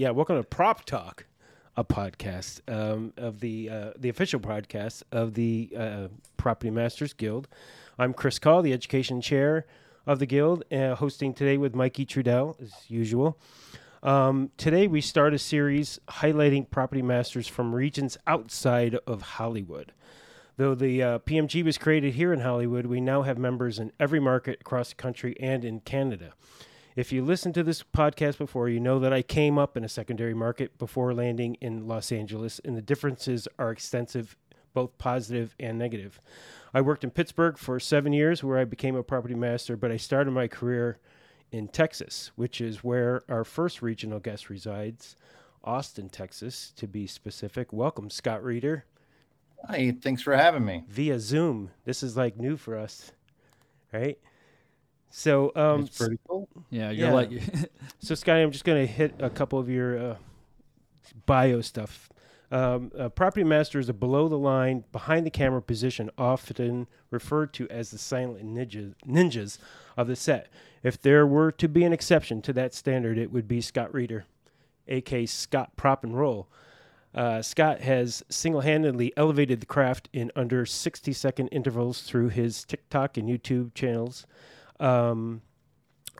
Yeah, welcome to Prop Talk, a podcast um, of the uh, the official podcast of the uh, Property Masters Guild. I'm Chris Call, the education chair of the guild, uh, hosting today with Mikey Trudel as usual. Um, today we start a series highlighting property masters from regions outside of Hollywood. Though the uh, PMG was created here in Hollywood, we now have members in every market across the country and in Canada. If you listened to this podcast before, you know that I came up in a secondary market before landing in Los Angeles, and the differences are extensive, both positive and negative. I worked in Pittsburgh for seven years, where I became a property master, but I started my career in Texas, which is where our first regional guest resides, Austin, Texas, to be specific. Welcome, Scott Reeder, Hi, thanks for having me. via Zoom. This is like new for us, right? So, um, It's pretty cool. Yeah, you're Yeah. like So, Scotty, I'm just going to hit a couple of your uh, bio stuff. Um, a property master is a below the line, behind the camera position, often referred to as the silent ninjas, ninjas of the set. If there were to be an exception to that standard, it would be Scott Reeder, aka Scott Prop and Roll. Uh, Scott has single handedly elevated the craft in under 60 second intervals through his TikTok and YouTube channels. Um,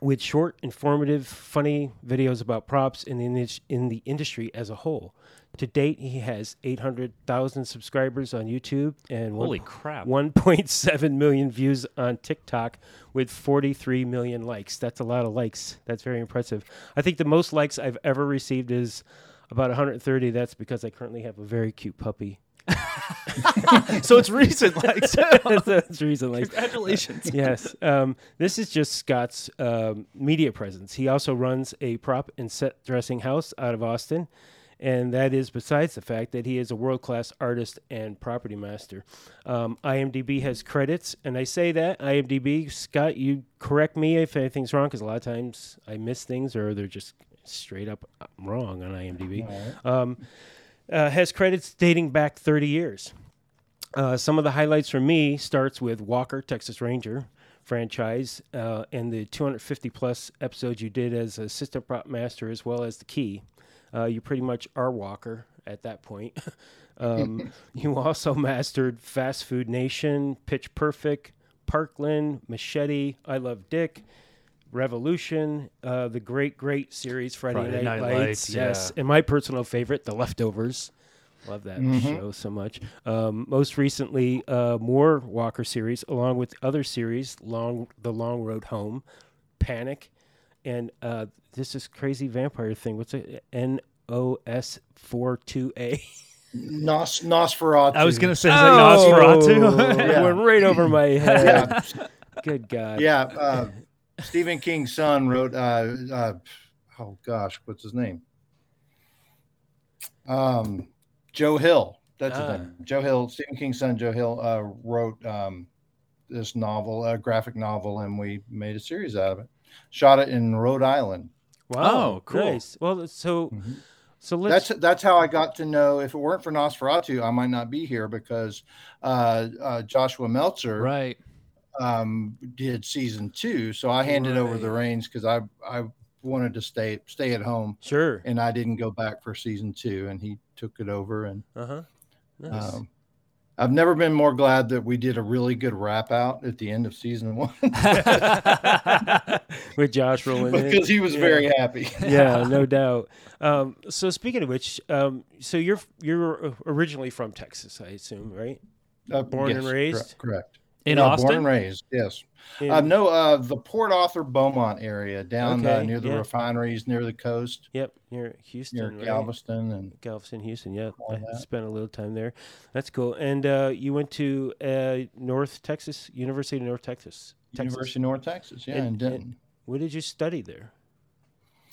with short, informative, funny videos about props in the indus- in the industry as a whole. To date, he has 800,000 subscribers on YouTube and one- holy crap. 1.7 million views on TikTok with 43 million likes. That's a lot of likes. That's very impressive. I think the most likes I've ever received is about 130. That's because I currently have a very cute puppy. so it's recent like That's the reason likes. Congratulations. yes. Um, this is just Scott's um, media presence. He also runs a prop and set dressing house out of Austin. And that is besides the fact that he is a world class artist and property master. Um, IMDb has credits, and I say that IMDb, Scott, you correct me if anything's wrong, because a lot of times I miss things or they're just straight up wrong on IMDb. Uh, has credits dating back 30 years. Uh, some of the highlights for me starts with Walker, Texas Ranger franchise, uh, and the 250 plus episodes you did as assistant prop master as well as the key. Uh, you pretty much are Walker at that point. um, you also mastered Fast Food Nation, Pitch Perfect, Parkland, Machete, I Love Dick, Revolution, uh, the great, great series Friday, Friday Night, Night Lights, Lights, yes, yeah. and my personal favorite, The Leftovers. Love that show so much. Um, most recently, uh, more Walker series, along with other series, long The Long Road Home, Panic, and uh, this is crazy vampire thing. What's it? N O S four two A. Nos Nosferatu. I was gonna say is that Nosferatu. Yeah. went right over my head. Yeah, Good God. yeah. Uh, Stephen King's son wrote. Uh, uh, oh gosh, what's his name? Um, Joe Hill. That's Ah. his name. Joe Hill. Stephen King's son, Joe Hill, uh, wrote um, this novel, a graphic novel, and we made a series out of it. Shot it in Rhode Island. Wow. Oh, cool. Nice. Well, so Mhm. so let's. That's that's how I got to know. If it weren't for Nosferatu, I might not be here because uh, uh, Joshua Meltzer right. Um, did season two. So I handed over the reins because I I wanted to stay stay at home, sure. and I didn't go back for season two, and he took it over. And Uh huh. Nice. um, I've never been more glad that we did a really good wrap out at the end of season one With Josh rolling in. because he was Yeah. very happy. yeah, no doubt. Um, so speaking of which, um, so you're you're originally from Texas, I assume, right? Uh, Born and raised? correct. correct. In No, Austin. born and raised. Yes. In- Uh, no, uh, the Port Arthur Beaumont area down uh, near the yeah. refineries, near the coast, Yep, near Houston, near right? Galveston, and Galveston, Houston. Yeah, I that. spent a little time there. That's cool. And uh, you went to uh, North Texas University of North Texas. Texas. University of North Texas. Yeah, And- in Denton. What did you study there?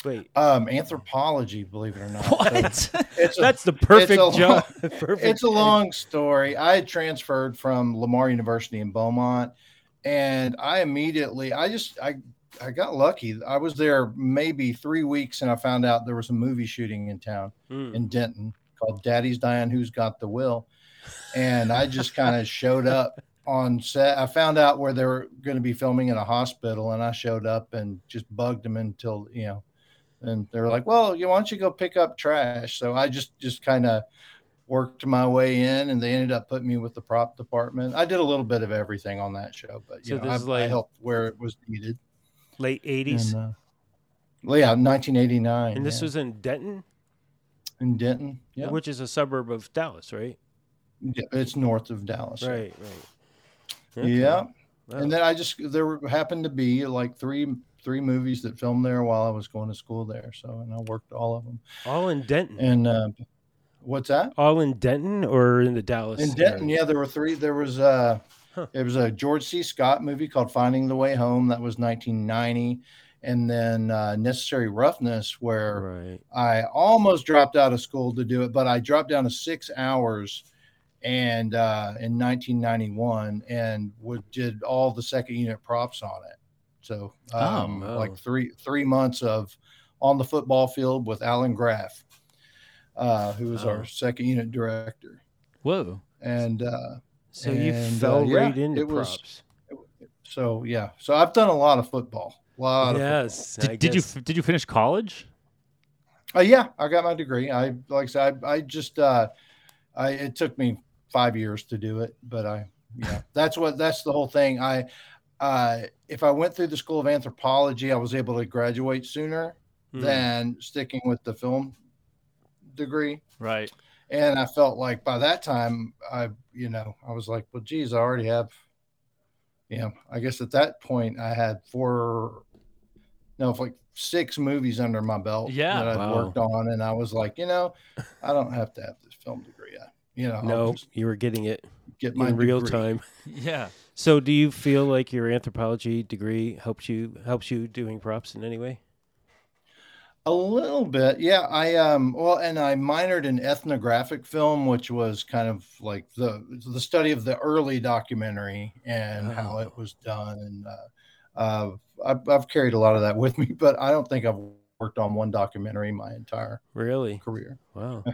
Wait, Um, anthropology, believe it or not. So What? it's a, that's the perfect a job. perfect. it's a long story. I had transferred from Lamar University in Beaumont, and I immediately, I just, I, I got lucky. I was there maybe three weeks, and I found out there was a movie shooting in town Hmm. in Denton called Daddy's Dying, Who's Got the Will, and I just kind of showed up on set. I found out where they were going to be filming in a hospital, and I showed up and just bugged them until you know. And they're like, "Well, you why don't you go pick up trash?" So I just just kind of worked my way in, and they ended up putting me with the prop department. I did a little bit of everything on that show, but you So know, I, like- I helped where it was needed. late '80s, uh, well, yeah, 1989, and this yeah, was in Denton, in Denton. Yeah, which is a suburb of Dallas, right? Yeah, it's north of Dallas. Right, right. Okay. Yeah. Wow. And then I just there happened to be like three three movies that filmed there while I was going to school there. So and I worked all of them. all in Denton. And uh, what's that? all in Denton or in the Dallas? In Denton, area? yeah, there were three. There was uh Huh. it was a George C. Scott movie called Finding the Way Home. That was 1990. And then uh, Necessary Roughness, where Right. I almost dropped out of school to do it, but I dropped down to six hours and uh, in 1991 and would, did all the second unit props on it. So um, wow. like three three months of on the football field with Allan Graf, uh, who was Oh. our second unit director. Whoa. And uh, So you And, uh, fell yeah, right into it was- props. so yeah, so I've done a lot of football. A lot of football. Yes. Did, did you did you finish college? Uh, yeah, I got my degree. I like I said, I, I just uh, I it took me five years to do it, but I yeah, that's what that's the whole thing. I uh, if I went through the school of anthropology, I was able to graduate sooner Hmm. than sticking with the film degree. Right. And I felt like by that time, I you know I was like, well, geez, I already have. You know, I guess at that point I had four, no, like six movies under my belt Yeah. that I'd Wow. worked on, and I was like, you know, I don't have to have this film degree. I, you know, No, just you were getting it get my in real degree. time. Yeah. So, do you feel like your anthropology degree helps you helps you doing props in any way? A little bit, yeah. I um well, and I minored in ethnographic film, which was kind of like the the study of the early documentary and how Oh. it was done. And uh, uh, I've, I've carried a lot of that with me, but I don't think I've worked on one documentary my entire Really? career. Wow.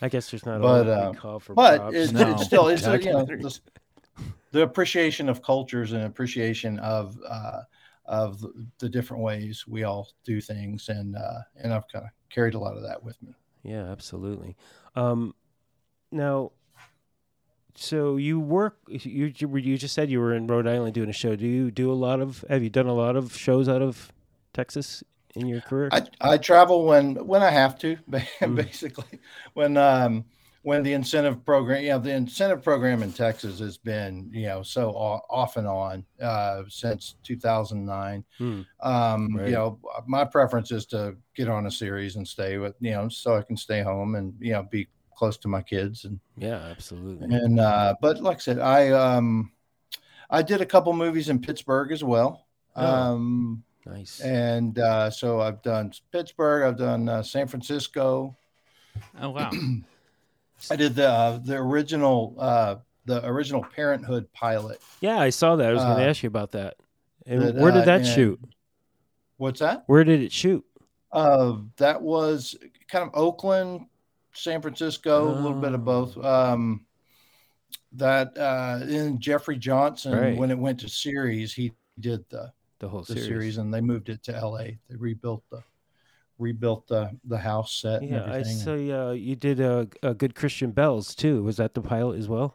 I guess there's not But, a lot uh, we call for But props. it, No. it's still it's a, you know the, the appreciation of cultures and appreciation of uh, of the, different ways we all do things, and uh, and I've kind of carried a lot of that with me. Yeah, absolutely. Um, now, so you work. You you just said you were in Rhode Island doing a show. Do you do a lot of? Have you done a lot of shows out of Texas in your career? I, I travel when when I have to, Mm. basically. When um when the incentive program, you know, the incentive program in Texas has been, you know, so off and on uh, since 2009. Hmm. Um, Right. You know, my preference is to get on a series and stay with, you know, so I can stay home and you know be close to my kids and yeah, absolutely. and uh, but like I said, I um I did a couple movies in Pittsburgh as well. Oh. Um, Nice. and uh, so I've done Pittsburgh, I've done uh, San Francisco. Oh wow. I did the uh, the original uh, the original Parenthood pilot. Yeah, I saw that. I was going uh, to ask you about that. And that, where did uh, that shoot? What's that? Where did it shoot? Uh, that was kind of Oakland, San Francisco, a little bit of both. Um, that uh, in Jeffrey Johnson, Right. when it went to series, he did the The whole the series. series. and they moved it to L.A. They rebuilt the rebuilt the the house set. and Yeah, I saw uh, you did a, a good Christian Belles too. Was that the pilot as well?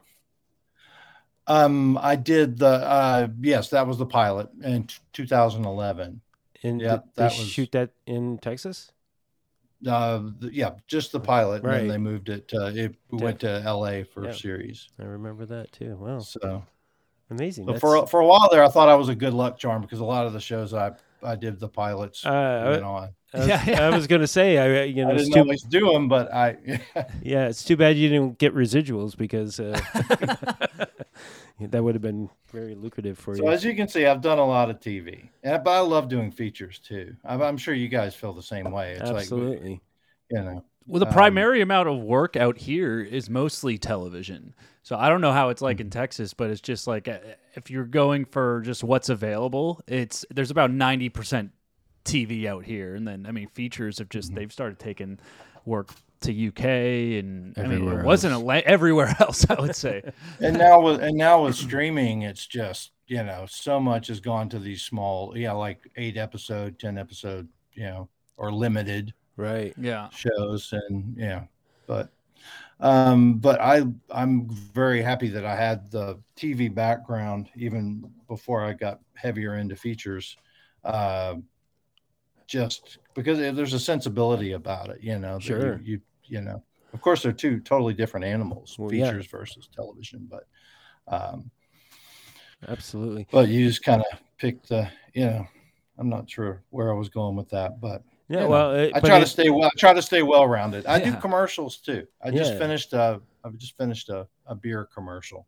Um, I did the uh yes, that was the pilot in t- 2011. And Yeah, did that they was- shoot that in Texas? Uh, the, yeah, just the pilot, and Right. then they moved it. To, it went to L.A. for Yeah. series. I remember that too. Wow, So, amazing. so for a- for a while there, I thought I was a good luck charm because a lot of the shows I I did the pilots Uh, went on. I, was, Yeah, yeah. I was gonna say, I you know, I it's didn't too, always do them, but I yeah, yeah. it's too bad you didn't get residuals because, uh, That would have been very lucrative for So you. as you can see, I've done a lot of TV, and but I love doing features too. I'm, I'm sure you guys feel the same way. It's Absolutely. like you know, Well, the Um, primary amount of work out here is mostly television. So I don't know how it's like Mm-hmm. in Texas, but it's just like uh, if you're going for just what's available, it's there's about 90% TV out here and then I mean features have Mm-hmm. just they've started taking work to UK and I mean Everywhere it wasn't else. a la- everywhere else I would say. and now with and now with streaming, it's just you know so much has gone to these small, yeah, like eight episode, ten episode, you know, or limited Right. yeah. shows, and yeah, but um, but I I'm very happy that I had the TV background even before I got heavier into features. Uh, just because there's a sensibility about it, you know. that you- Sure. You, you know, of course, they're two totally different animals, Well, yeah. features versus television, but um, Absolutely. but you just kind of pick the, you know, I'm not sure where I was going with that, but Yeah. you know, well, it, I try to stay well. I try to stay well rounded. I do commercials too. I just Yeah. finished a, I've just finished a, a beer commercial.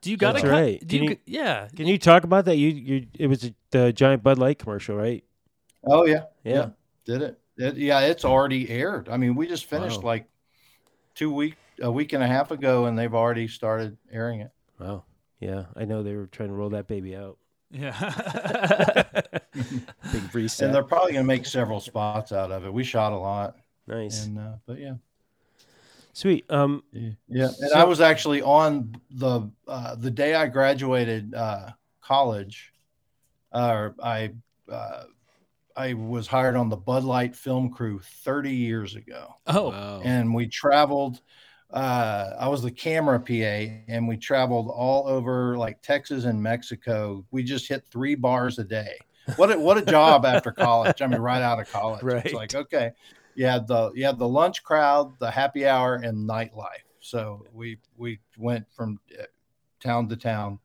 Do you got to right. Do Can you, you- yeah. Can you talk about that? You, you, it was the giant Bud Light commercial, right? Oh yeah, Yeah. did it. it yeah, it's already aired. I mean, we just finished Wow. like two week, a week and a half ago, and they've already started airing it. Wow. Yeah, I know they were trying to roll that baby out. Yeah. Big reset. And they're probably going to make several spots out of it. We shot a lot, nice. and uh, but yeah, Sweet. Um, yeah. yeah. And So- I was actually on the uh, the day I graduated uh, college. Uh, I uh, I was hired on the Bud Light film crew 30 years ago. oh. wow. and we traveled uh i was the camera pa and we traveled all over like texas and mexico we just hit three bars a day what a, what a job after college i mean right out of college Right. it's like okay you had the you had the lunch crowd the happy hour and nightlife so we we went from uh, town to town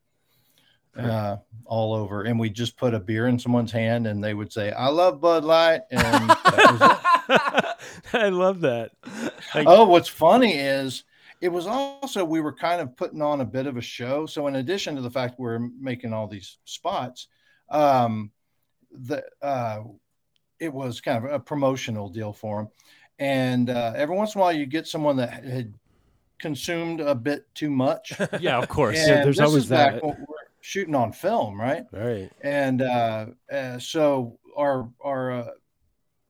uh all over and we just put a beer in someone's hand and they would say i love bud light and that was it I love that. Like- oh, what's funny is it was also we were kind of putting on a bit of a show. So in addition to the fact we're making all these spots, um, the uh, it was kind of a promotional deal for them. And uh, every once in a while, you get someone that had consumed a bit too much. Yeah, of course. Yeah, there's always that. When we're shooting on film, right? Right. and uh, uh, so our our uh,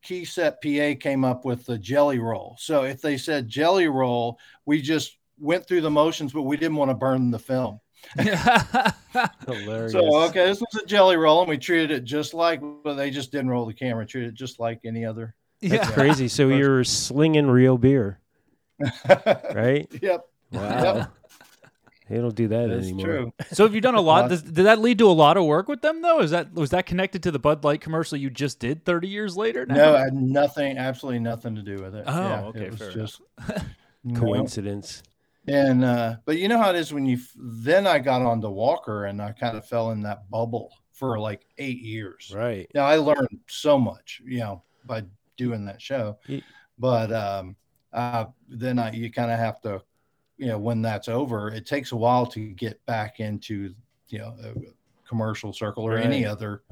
key set PA came up with the jelly roll. So if they said jelly roll, we just went through the motions, but we didn't want to burn the film. Hilarious. So okay, this was a jelly roll, and we treated it just like, but they just didn't roll the camera. Treated it just like any other. That's yeah. crazy. So you're slinging real beer, right? Yep, Wow. Yep. They don't do that that's anymore. true. So have you done a lot? Does, did that lead to a lot of work with them though? Is that was that connected to the Bud Light commercial you just did 30 years later? now? No, I had nothing, absolutely nothing to do with it. Oh, Yeah, okay, it was fair just no. Coincidence. And uh, but you know how it is when you then I got on onto Walker and I kind of fell in that bubble for like eight years. Right. Now I learned so much, you know, by doing that show. But um, uh, then I, you kind of have to, you know, when that's over, it takes a while to get back into, you know, a commercial circle or any other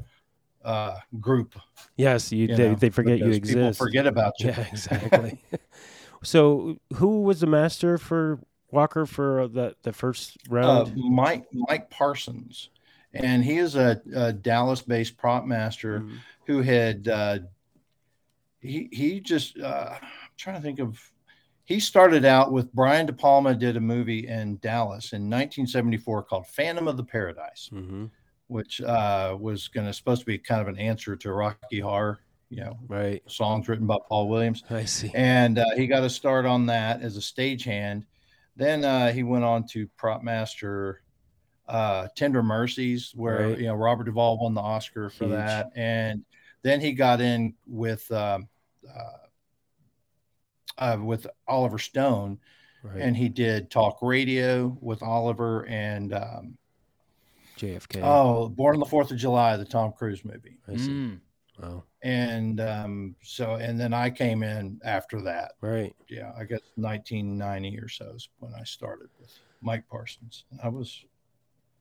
uh, group. Yes, you, you they, they forget you because People forget about you. Yeah, exactly. so, who was the master for Walker for the the first uh, round? Mike Mike Parsons, and he is a, a Dallas-based prop master Mhm. who had uh, he he just uh, I'm trying to think of he started out with Brian De Palma did a movie in Dallas in 1974 called Phantom of the Paradise, Mhm. which uh, was going to supposed to be kind of an answer to Rocky Horror, you know, Right. songs written by Paul Williams I see. and uh, he got a start on that as a stagehand. Then uh, he went on to prop master uh, Tender Mercies, where Right. you know Robert Duvall won the Oscar for Huge. that, and then he got in with um, uh, uh, with Oliver Stone, Right. and he did talk radio with Oliver and um, JFK. oh, Born on the Fourth of July, the Tom Cruise movie, I see. Mm. Wow. and um, so and then I came in after that. Right. yeah, I guess 1990 or so is when I started with Mike Parsons. I was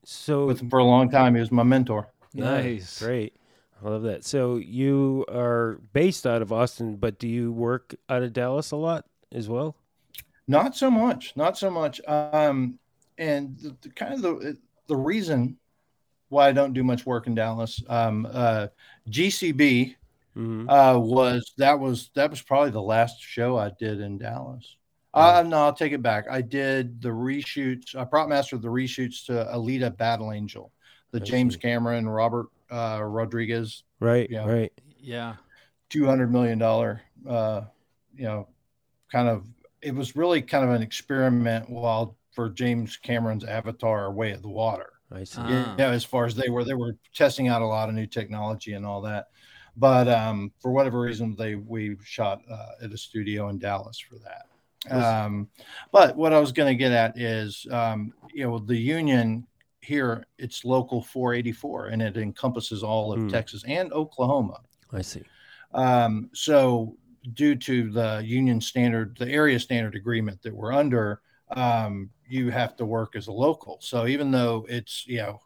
So with him for a long time. He was my mentor. Yeah, Nice. great. I love that. So you are based out of Austin, but do you work out of Dallas a lot as well? Not so much, not so much. Um, and the, the kind of the the reason why I don't do much work in Dallas, um, uh, GCB hmm uh, was that was that was probably the last show I did in Dallas. Uh, no, I'll take it back. I did the reshoots. I prop mastered the reshoots to Alita Battle Angel, the James. Cameron Robert uh, Rodriguez Right, Yeah. right. Yeah. two hundred million dollar, uh, you know, kind of. It was really kind of an experiment while for James Cameron's Avatar: Way of the Water. I see. Ah. Yeah, as far as they were, they were testing out a lot of new technology and all that. But um, for whatever reason, they we shot uh, at a studio in Dallas for that. Um, but what I was going to get at is, um, you know, the union here, it's local 484, and it encompasses all of Hmm. Texas and Oklahoma. I see. Um, so, due to the union standard, the area standard agreement that we're under, um, you have to work as a local. So, even though it's, you know,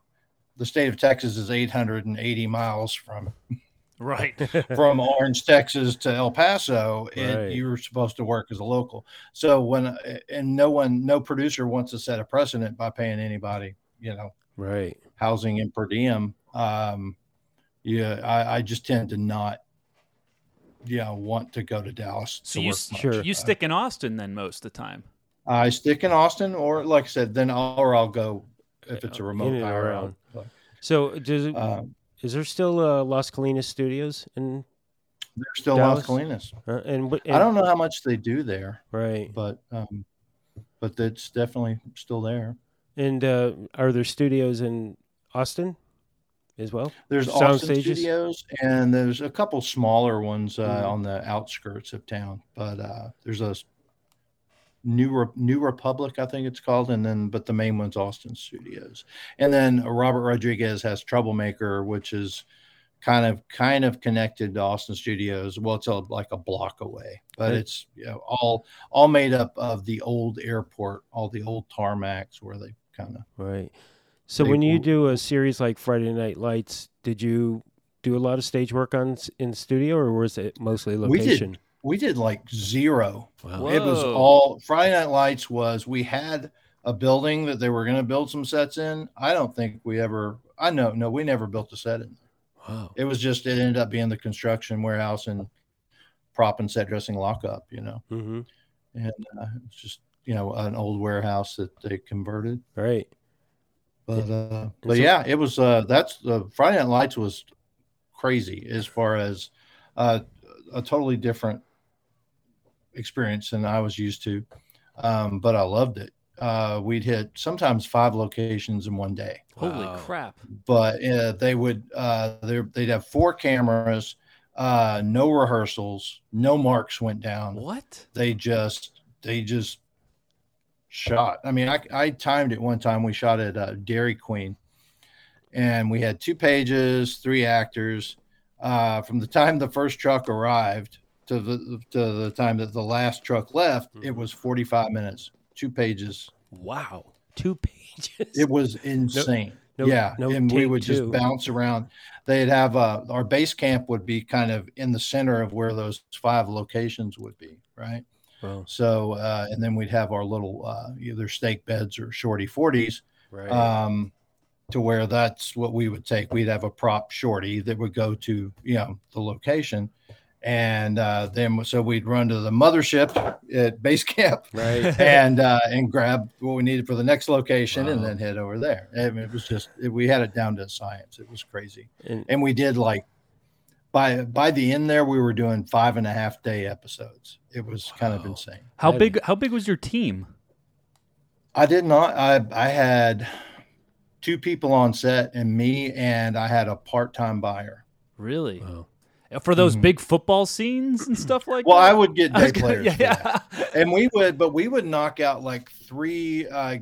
the state of Texas is 880 miles from Right. from Orange, Texas to El Paso, and Right. you were supposed to work as a local. So when and no one, no producer wants to set a precedent by paying anybody, you know, Right. housing and per diem. Um, yeah, I, I just tend to not, yeah, want to go to Dallas. So to you work much. Sure. You stick in Austin then most of the time. I stick in Austin, or like I said, then I'll, or I'll go if it's a remote and hire. around. So does it, Um, is there still uh, Las Colinas Studios in they're still Dallas? Las Colinas. uh, and, what- I don't know how much they do there, right but um, but that's definitely still there. And uh, are there studios in Austin as well? There's Sound Austin stages? Studios, and there's a couple smaller ones uh, Mhm. on the outskirts of town. But uh, there's a New Re- New Republic, I think it's called, and then but the main one's Austin Studios, and then Robert Rodriguez has Troublemaker, which is kind of kind of connected to Austin Studios. Well, it's a, like a block away, but Right. it's you know, all all made up of the old airport, all the old tarmacs where they kind of Right. So They when you do a series like Friday Night Lights, did you do a lot of stage work on in studio, or was it mostly location? We did. we did like zero Wow. It was all Friday Night Lights was we had a building that they were going to build some sets in. I don't think we ever. I know, no, we never built a set in. Wow. It was just it ended up being the construction warehouse and prop and set dressing lockup. You know, Mm-hmm. and uh, it's just you know an old warehouse that they converted. Right. But uh, but so- yeah, it was. Uh, that's the Friday Night Lights was crazy as far as uh, a totally different experience than I was used to. Um, but I loved it. Uh, we'd hit sometimes five locations in one day, Holy Wow. crap. but uh, they would uh, they- they'd have four cameras, uh, no rehearsals, no marks went down What? they just they just shot. I mean, I I timed it one time. We shot at uh, Dairy Queen, and we had two pages, three actors. Uh, from the time the first truck arrived to the to the time that the last truck left, it Mhm. was forty five minutes, two pages. Wow. Two pages. It was insane. no- yeah, no and we would just bounce around. They'd have uh, our base camp would be kind of in the center of where those five locations would be, right? Wow. So, uh, and then we'd have our little uh, either stake beds or shorty 40s Right. um, to where that's what we would take. We'd have a prop shorty that would go to, you know, the location. And uh, then, so we'd run to the mothership at base camp right. and uh, and grab what we needed for the next location and then head over there. I mean, it was just, it, we had it down to science. It was crazy. And, And we did like, by by the end there, we were doing five and a half day episodes. It was kind of insane. How That- big how big was your team? I did not. I I had two people on set and me, and I had a part time buyer. Really? wow. For those Mhm. big football scenes and stuff like Well, that? Well, I would get I day gonna- players, for that. and we would, but we would knock out like three, uh,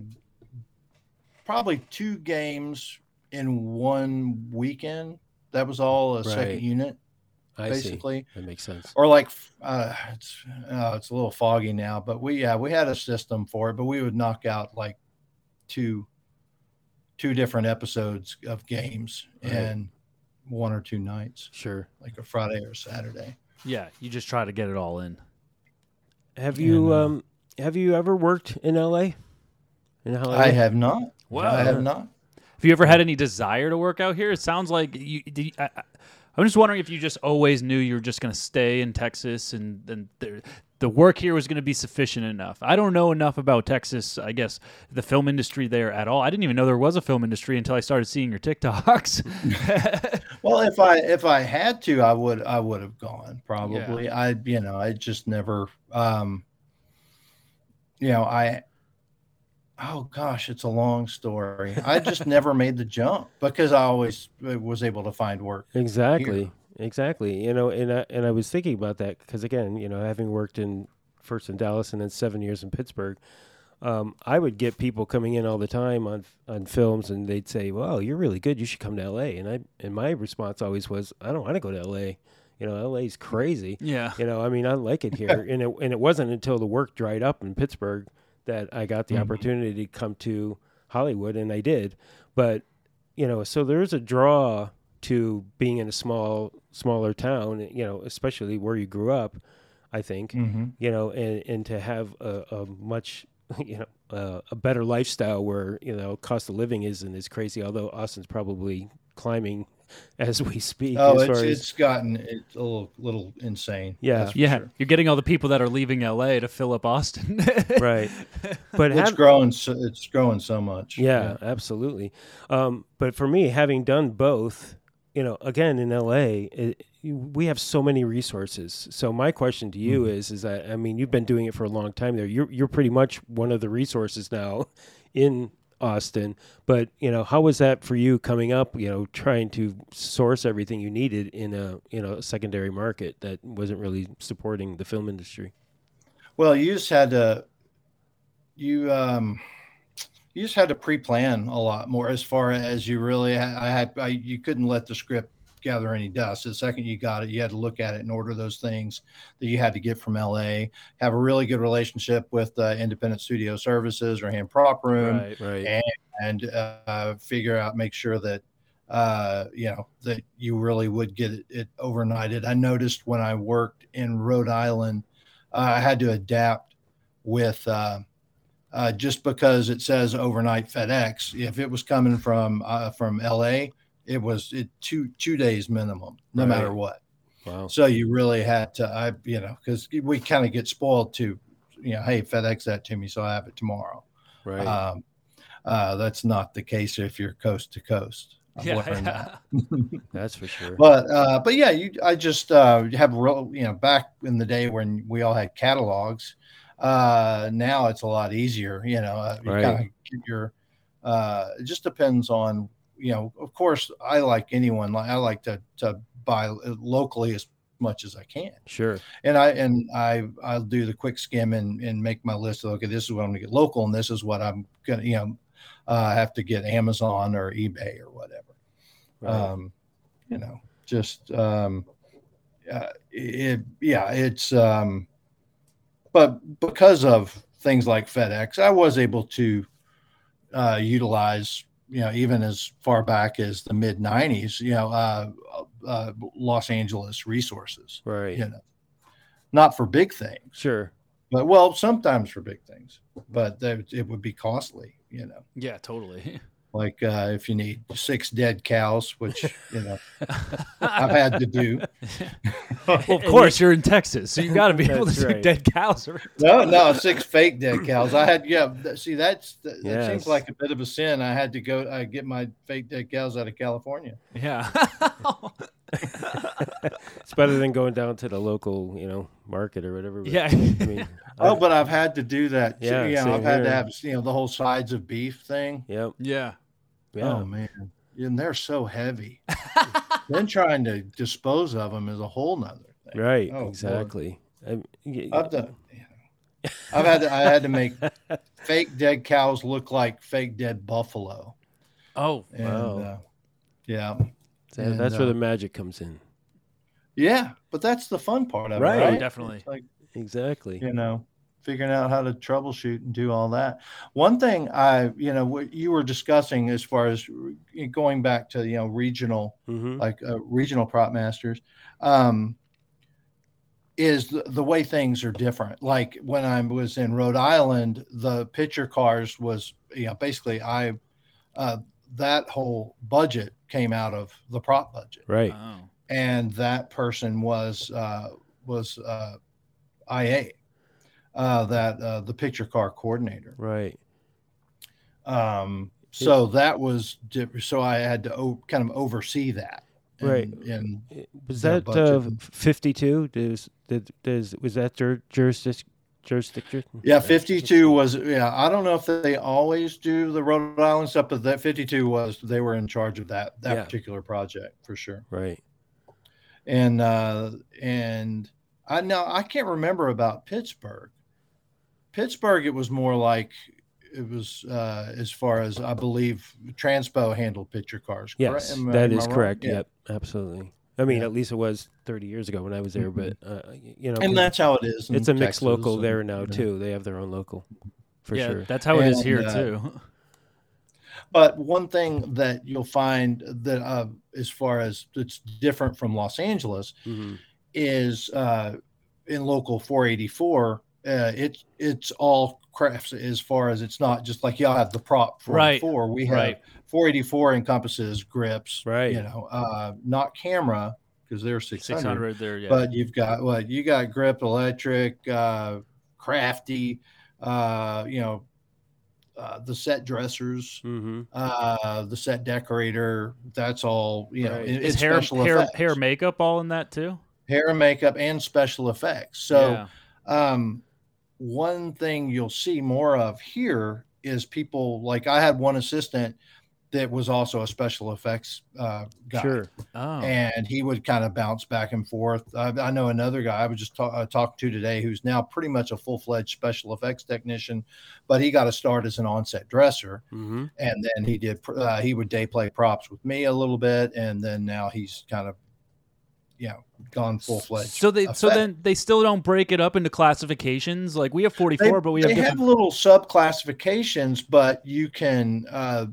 probably two games in one weekend. That was all a Right. second unit, I basically. see. That makes sense. or like uh, it's uh, it's a little foggy now, but we yeah we had a system for it, but we would knock out like two two different episodes of games Right. and one or two nights, Sure. like a Friday or Saturday. Yeah, you just try to get it all in. Have you And, uh, um have you ever worked in L.A. In Hollywood? I have not. Wow. I have not. Have you ever had any desire to work out here? It sounds like you. Did you I, I- I'm just wondering if you just always knew you were just going to stay in Texas and then there, the work here was going to be sufficient enough. I don't know enough about Texas. I guess the film industry there at all. I didn't even know there was a film industry until I started seeing your TikToks. Well, if I if I had to, I would I would have gone probably. I you know I just never um you know I oh gosh it's a long story. I just never made the jump because I always uh, was able to find work. Exactly. Exactly. You know, and I, and I was thinking about that because again, you know, having worked in first in Dallas and then seven years in Pittsburgh, um, I would get people coming in all the time on on films, and they'd say, "Well, you're really good. You should come to L.A." And I and my response always was, "I don't want to go to L.A. You know, L.A.'s crazy. yeah. You know, I mean, I like it here." and it and it wasn't until the work dried up in Pittsburgh that I got the Mhm. opportunity to come to Hollywood, and I did. But you know, so there's a draw to being in a small, smaller town. You know, especially where you grew up. I think Mm-hmm. you know, and and to have a, a much you know uh, a better lifestyle where you know cost of living isn't as crazy. Although Austin's probably climbing as we speak. Oh, as it's far as, it's gotten it's a little little insane. Yeah. Yeah, sure. you're getting all the people that are leaving LA to fill up Austin. right. But It's have, growing. So, it's growing so much. Yeah, absolutely. Um, but for me, having done both, you know, again in LA, it, we have so many resources. So my question to you is, is that I mean, you've been doing it for a long time there. You're you're pretty much one of the resources now in Austin. But you know, how was that for you coming up? You know, trying to source everything you needed in a you know secondary market that wasn't really supporting the film industry. Well, you just had to you um you just had to pre-plan a lot more as far as you really I had I, you couldn't let the script gather any dust. The second you got it, you had to look at it and order those things that you had to get from LA. Have a really good relationship with uh, independent studio services or hand prop room right. Right. and uh, figure out, make sure that uh, you know that you really would get it, it overnighted. I noticed when I worked in Rhode Island, uh, I had to adapt with uh, uh, just because it says overnight FedEx. If it was coming from uh, from LA, it was it two two days minimum, no Right. matter what. Wow. So you really had to, I you know, because we kind of get spoiled to, you know, hey FedEx that to me, so I have it tomorrow. Right. Um, uh, that's not the case if you're coast to coast. I've learned that. That's for sure. But uh, but yeah, you I just uh, have real you know back in the day when we all had catalogs. Uh, now it's a lot easier. You know, uh, you Right. kind of your. Uh, it just depends on you know. Of course, I like anyone. I like to to buy locally as much as I can Sure. and I and I I'll do the quick skim and and make my list of okay, this is what I'm gonna get local, and this is what I'm gonna you know uh, have to get Amazon or eBay or whatever. Right. Um, you know, just um, uh, it yeah, it's um, but because of things like FedEx, I was able to uh, utilize you know even as far back as the mid '90s, you know, uh, uh, Los Angeles resources right. you know, not for big things, Sure. but well, sometimes for big things, but that, it would be costly, you know, yeah, totally. like uh, if you need six dead cows, which, you know, I've had to do. Well, of course, you're in Texas, so you got to be able to That's see dead cows. No, no, six fake dead cows. I had, yeah, see, that's, that, that Yes. seems like a bit of a sin. I had to go, I get my fake dead cows out of California. Yeah. It's better than going down to the local, you know, market or whatever. but, yeah. I mean, Oh, I've- but I've had to do that. too. Yeah, you know, same I've had to have, you know, the whole sides of beef thing. yep. yeah. Yeah. Oh man, and they're so heavy. then trying to dispose of them is a whole nother thing. right. Oh, Lord. exactly. I- y- I've done. you know, I've had to, I had to make fake dead cows look like fake dead buffalo. Oh, And, Wow. uh, yeah, so and, that's where uh, the magic comes in. yeah, but that's the fun part of Right. it, right? Oh, definitely. Like Exactly. you know, figuring out how to troubleshoot and do all that. One thing I, you know, what you were discussing as far as going back to you know regional, Mm-hmm. like uh, regional prop masters, um, is the, the way things are different. Like when I was in Rhode Island, the picture cars was, you know, basically I, uh, that whole budget came out of the prop budget Right. Oh. and that person was uh, was uh, IA, uh, that uh, the picture car coordinator. Right. Um, so that was so I had to o- kind of oversee that. And, Right. And Was that uh, 52? Does, did, does, was that jur- jurisdiction? Jurisdiction? yeah, 52 was yeah. I don't know if they always do the Rhode Island stuff, but that 52 was they were in charge of that that Yeah. particular project for sure. Right. And uh, and I know I can't remember about Pittsburgh. Pittsburgh, it was more like it was uh, as far as I believe Transpo handled picture cars. correct? Yes, Am that am is correct. Yeah. Yep, absolutely. I mean, Yeah. at least it was 30 years ago when I was there, but uh, you know, and that's how it is. it's a mixed Texas local and, there now you know. too. They have their own local, for yeah, sure. that's how it is here uh, too. But one thing that you'll find that, uh, as far as it's different from Los Angeles, Mhm. is uh, in local 484. Uh, it's it's all crafts as far as it's not just like y'all have the prop Right, 484. We have right. 484 encompasses grips, Right. You know, uh, not camera because they're 600, 600 there, yeah. but you've got what you got grip, electric, uh, crafty, uh, you know, uh, the set dressers, Mhm. uh, the set decorator. That's all you know. Right. it- is it's hair special hair effects. hair makeup all in that too? hair and makeup and special effects. So yeah. um, one thing you'll see more of here is people like I had one assistant that was also a special effects uh, guy. Sure. oh, And he would kind of bounce back and forth. I, I know another guy I was just uh, talking to today who's now pretty much a full fledged special effects technician, but he got to start as an onset dresser. hmm And then he did, uh, he would day play props with me a little bit. And then now he's kind of, you know, gone full fledged. So they so then they still don't break it up into classifications. Like we have 44, but we have different. have little sub classifications, but you can. Uh,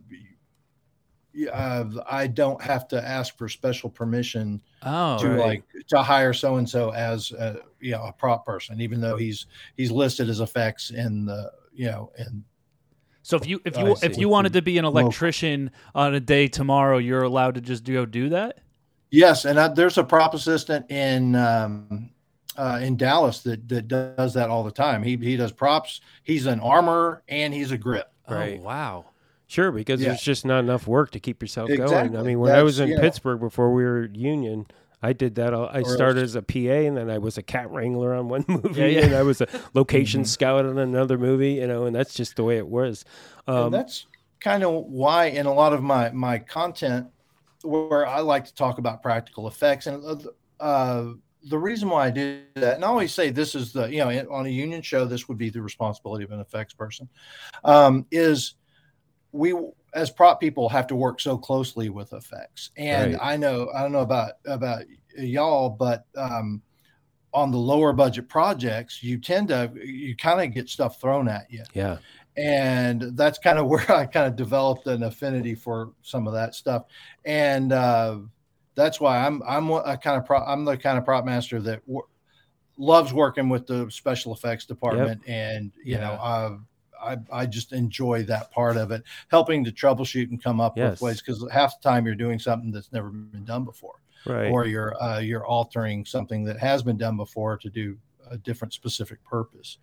uh, I don't have to ask for special permission oh, to right. like to hire so and so as a, you know a prop person, even though he's he's listed as effects in the you know in so if you if you if you wanted to be an electrician on a day tomorrow, you're allowed to just go do that. Yes, and I, there's a prop assistant in. Um, uh, in Dallas, that, that does that all the time. He he does props. He's an armor and he's a grip. Right. Oh, wow. Sure, because Yeah. there's just not enough work to keep yourself going. I mean, when I was in you know- Pittsburgh before we were union, I did that. all- I started as a PA, and then I was a cat wrangler on one movie, Yeah, yeah. and I was a location Mhm. scout on another movie. You know, and that's just the way it was. and Um, that's kind of why in a lot of my my content where i like to talk about practical effects. And uh, uh, the reason why i do that and i always say this is the you know on a union show this would be the responsibility of an effects person um, is we as prop people have to work so closely with effects. And Right. i know i don't know about about y'all but um, on the lower budget projects you tend to you kind of get stuff thrown at you. Yeah, and that's kind of where I kind of developed an affinity for some of that stuff, and uh, that's why I'm I'm a kind of prop, I'm the kind of prop master that w- loves working with the special effects department, and you know uh, I I just enjoy that part of it, helping to troubleshoot and come up Yes. with ways because half the time you're doing something that's never been done before, right. or you're uh, you're altering something that has been done before to do a different specific purpose.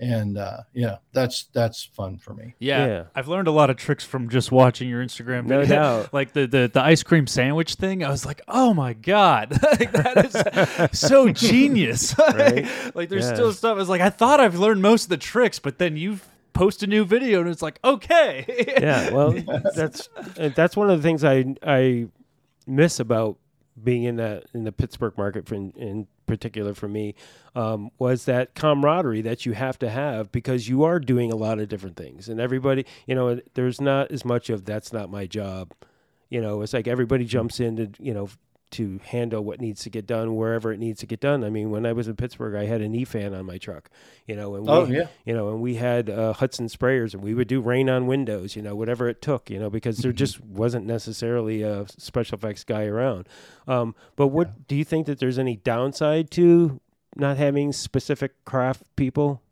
And uh, yeah, that's that's fun for me. Yeah, Yeah. I've learned a lot of tricks from just watching your Instagram. No video. doubt. like the, the the ice cream sandwich thing. I was like, oh my god, like, that is so genius. Right? like there's Yeah. still stuff. I was like, I thought I've learned most of the tricks, but then you post a new video and it's like, okay, yeah well that's uh, that's one of the things i i miss about being in that in the pittsburgh market for in, in particular for me um, was that camaraderie that you have to have because you are doing a lot of different things. And everybody you know there's not as much of that's not my job. You know it's like everybody jumps in to you know to handle what needs to get done wherever it needs to get done. I mean, when I was in Pittsburgh, I had an E fan on my truck, you know, and we, Oh, yeah. you know, and we had uh, Hudson sprayers, and we would do rain on windows, you know, whatever it took, you know, because there Mm-hmm. just wasn't necessarily a special effects guy around. Um, but what do you think that there's any downside to not having specific craft people?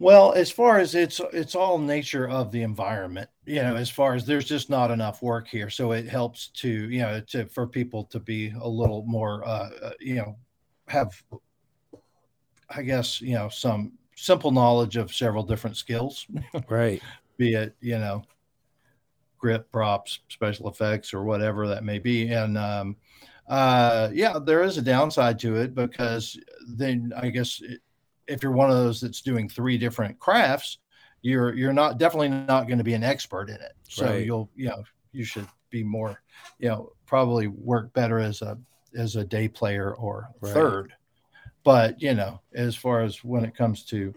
Well, as far as it's it's all nature of the environment, you know, as far as there's just not enough work here, so it helps to you know to for people to be a little more uh, uh, you know have I guess you know some simple knowledge of several different skills, Right. be it you know grip props, special effects, or whatever that may be, and um, uh, yeah, there is a downside to it because then I guess it, if you're one of those that's doing three different crafts, you're you're not definitely not going to be an expert in it. So Right. you'll you know you should be more you know probably work better as a as a day player or Right. third. But you know, as far as when it comes to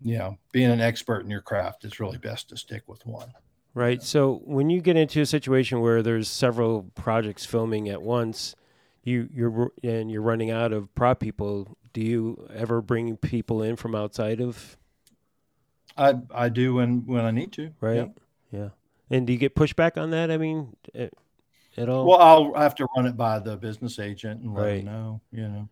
you know being an expert in your craft, it's really best to stick with one. Right. So when you get into a situation where there's several projects filming at once, you you're and you're running out of prop people. Do you ever bring people in from outside of I I do when when I need to. right? yeah. Yeah. And do you get pushback on that? I mean, at, at all? Well, I'll have to run it by the business agent and let Right. them know, you know.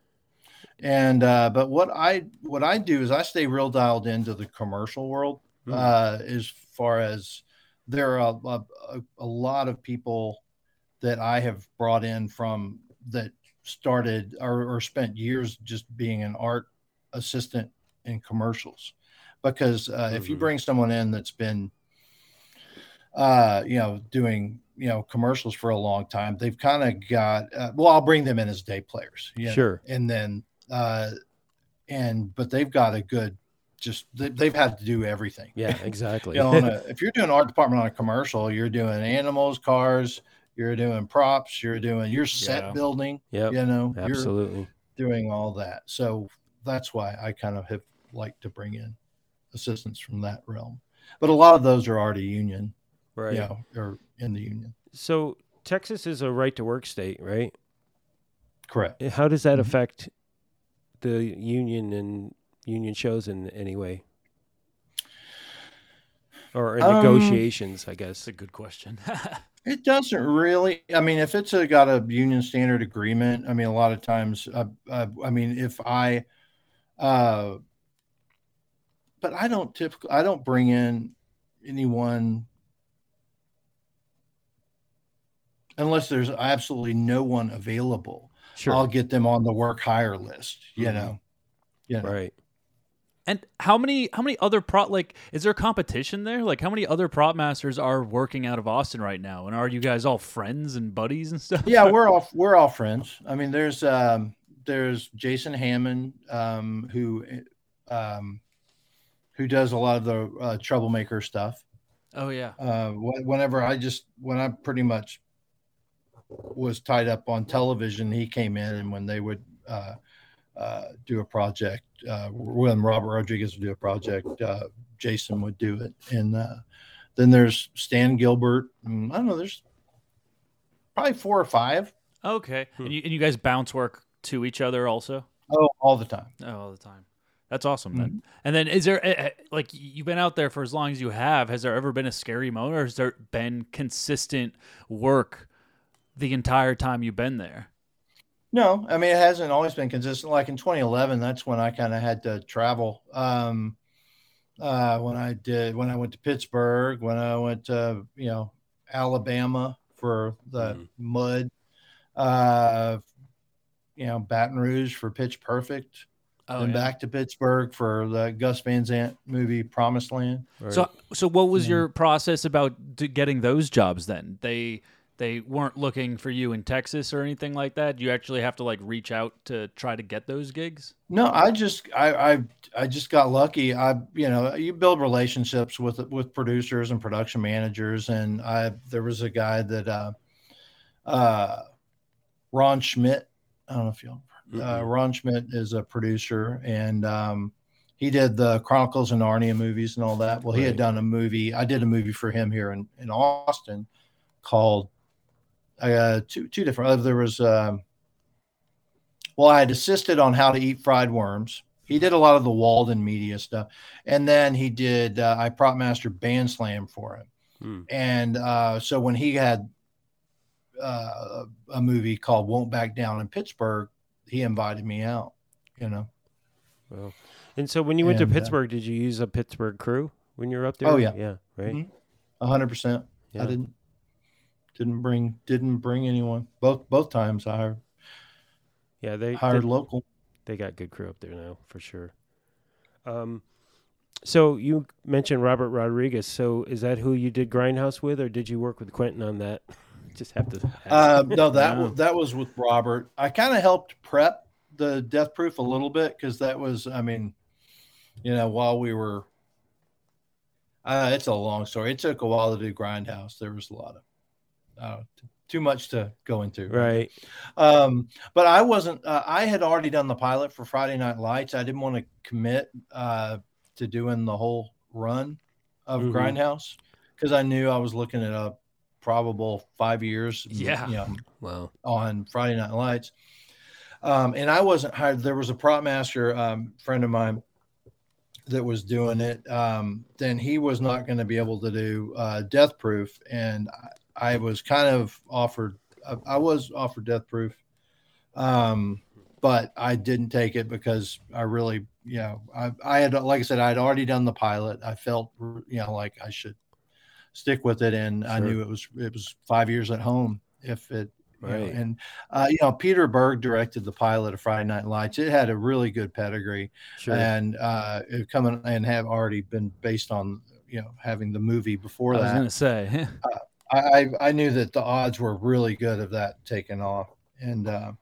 And uh, but what I what I do is I stay real dialed into the commercial world Hmm. uh, as far as there are a, a, a lot of people that I have brought in from that started or, or spent years just being an art assistant in commercials because uh, if you Mhm. bring someone in that's been uh you know doing you know commercials for a long time they've kind of got uh, well i'll bring them in as day players yeah Sure. and then uh and but they've got a good just they, they've had to do everything yeah, exactly. you know, on a, if you're doing art department on a commercial you're doing animals cars you're doing props you're doing your set Yeah. building yeah you know you're Absolutely. doing all that so that's why i kind of have liked to bring in assistants from that realm but a lot of those are already union Right. you know, or in the union. So Texas is a right to work state, right? Correct. How does that Mhm. affect the union and union shows in any way? Or in Um, negotiations, I guess. That's a good question. It doesn't really. I mean, if it's a, got a union standard agreement, I mean, a lot of times, uh, uh, I mean, if I, uh, but I don't typically, I don't bring in anyone unless there's absolutely no one available. Sure. I'll get them on the work hire list. You Mhm. know, you know. right. and how many how many other prop like is there competition there? Like how many other prop masters are working out of Austin right now? And are you guys all friends and buddies and stuff? yeah we're all we're all friends i mean there's um there's jason hammond um who um who does a lot of the uh, troublemaker stuff Oh yeah. uh wh- whenever i just when i pretty much was tied up on television he came in and when they would uh uh, do a project uh, when Robert Rodriguez would do a project, uh, Jason would do it, and uh, then there's Stan Gilbert. And I don't know. There's probably four or five. Okay. Hmm. And you and you guys bounce work to each other also? Oh, all the time. Oh, all the time. That's awesome Mm-hmm. And then is there eh, eh, like you've been out there for as long as you have, has there ever been a scary moment or has there been consistent work the entire time you've been there? No, I mean it hasn't always been consistent. Like in 2011, that's when I kind of had to travel. Um, uh, when I did, when I went to Pittsburgh, when I went to you know Alabama for the Mhm. mud, uh, you know Baton Rouge for Pitch Perfect, Oh, then yeah. back to Pittsburgh for the Gus Van Sant movie Promised Land. Right. So so what was Yeah. your process about getting those jobs then? They they weren't looking for you in Texas or anything like that. You actually have to like reach out to try to get those gigs. No, I just I I I just got lucky. I you know you build relationships with with producers and production managers, and I there was a guy that uh, uh, Ron Schmidt. I don't know if you uh. Ron Schmidt is a producer, and um, he did the Chronicles and Narnia movies and all that. Well, he Right. had done a movie. I did a movie for him here in in Austin called uh, two two different. Uh, there was, um, well, I had assisted on how to eat fried worms. He did a lot of the Walden media stuff, and then he did. Uh, I prop master Bandslam for him, Hmm. and uh, so when he had uh, a movie called "Won't Back Down" in Pittsburgh, he invited me out. You know. Well, and so when you went And, to uh, Pittsburgh, did you use a Pittsburgh crew when you were up there? Oh, yeah. yeah, right. Mhm. A hundred percent. Yeah. I didn't didn't bring didn't bring anyone. Both both times I hired, Yeah, they hired they, local. they got good crew up there now for sure. Um, so you mentioned Robert Rodriguez. So is that who you did Grindhouse with, or did you work with Quentin on that? Just have to. ask. Uh, no, that Yeah. was that was with Robert. I kind of helped prep the death proof a little bit because that was, I mean, you know, while we were. Uh, it's a long story. It took a while to do Grindhouse. There was a lot of uh, t- too much to go into. right. Um, but I wasn't. Uh, I had already done the pilot for Friday Night Lights. I didn't want to commit uh, to doing the whole run of Mhm. Grindhouse because I knew I was looking at a probable five years. Yeah. you know, Wow. on Friday Night Lights. Um, and I wasn't hired. There was a prop master um, friend of mine that was doing it. Um, then he was not going to be able to do uh, Death Proof, and I, I was kind of offered. I, I was offered Death Proof, um, but I didn't take it because I really, you know, I, I had, like I said, I had already done the pilot. I felt, you know, like I should stick with it, and I knew it was it was five years at home if it you know, Right. and uh, you know, Peter Berg directed the pilot of Friday Night Lights. It had a really good pedigree, Sure. and uh, it coming and have already been based on you know having the movie before I was that. gonna say. I, I I knew that the odds were really good of that taking off, and uh,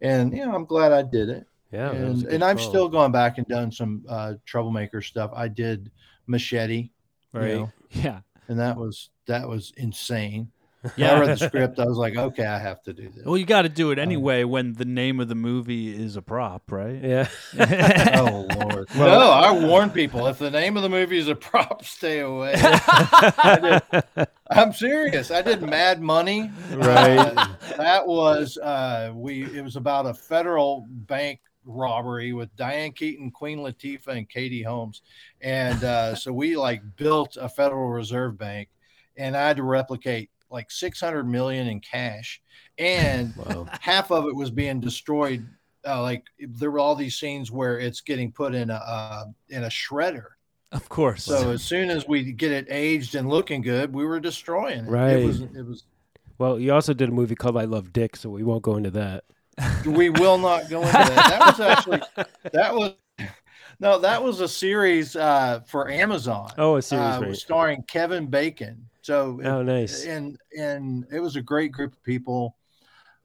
and you know I'm glad I did it, yeah. that and and I've call. still gone back and done some uh, troublemaker stuff. I did Machete, you right. know, yeah. And that was that was insane. Yeah. I read the script. I was like, okay, I have to do this. Well, you got to do it anyway when the name of the movie is a prop, right? Yeah. Oh Lord! no, I warn people if the name of the movie is a prop, stay away. I did, I'm serious. I did Mad Money. Right. Uh, that was uh, we. It was about a federal bank robbery with Diane Keaton, Queen Latifah, and Katie Holmes, and uh, so we like built a Federal Reserve Bank, and I had to replicate like 600 million in cash, and wow. half of it was being destroyed. Uh, like there were all these scenes where it's getting put in a uh, in a shredder. Of course. So as soon as we get it aged and looking good, we were destroying it. Right. It was it was. Well, you also did a movie called I Love Dick, so we won't go into that. We will not go into that. That was actually that was no that was a series uh, for Amazon. Oh, a series, uh, right. starring Kevin Bacon. So Oh, nice. and and it was a great group of people.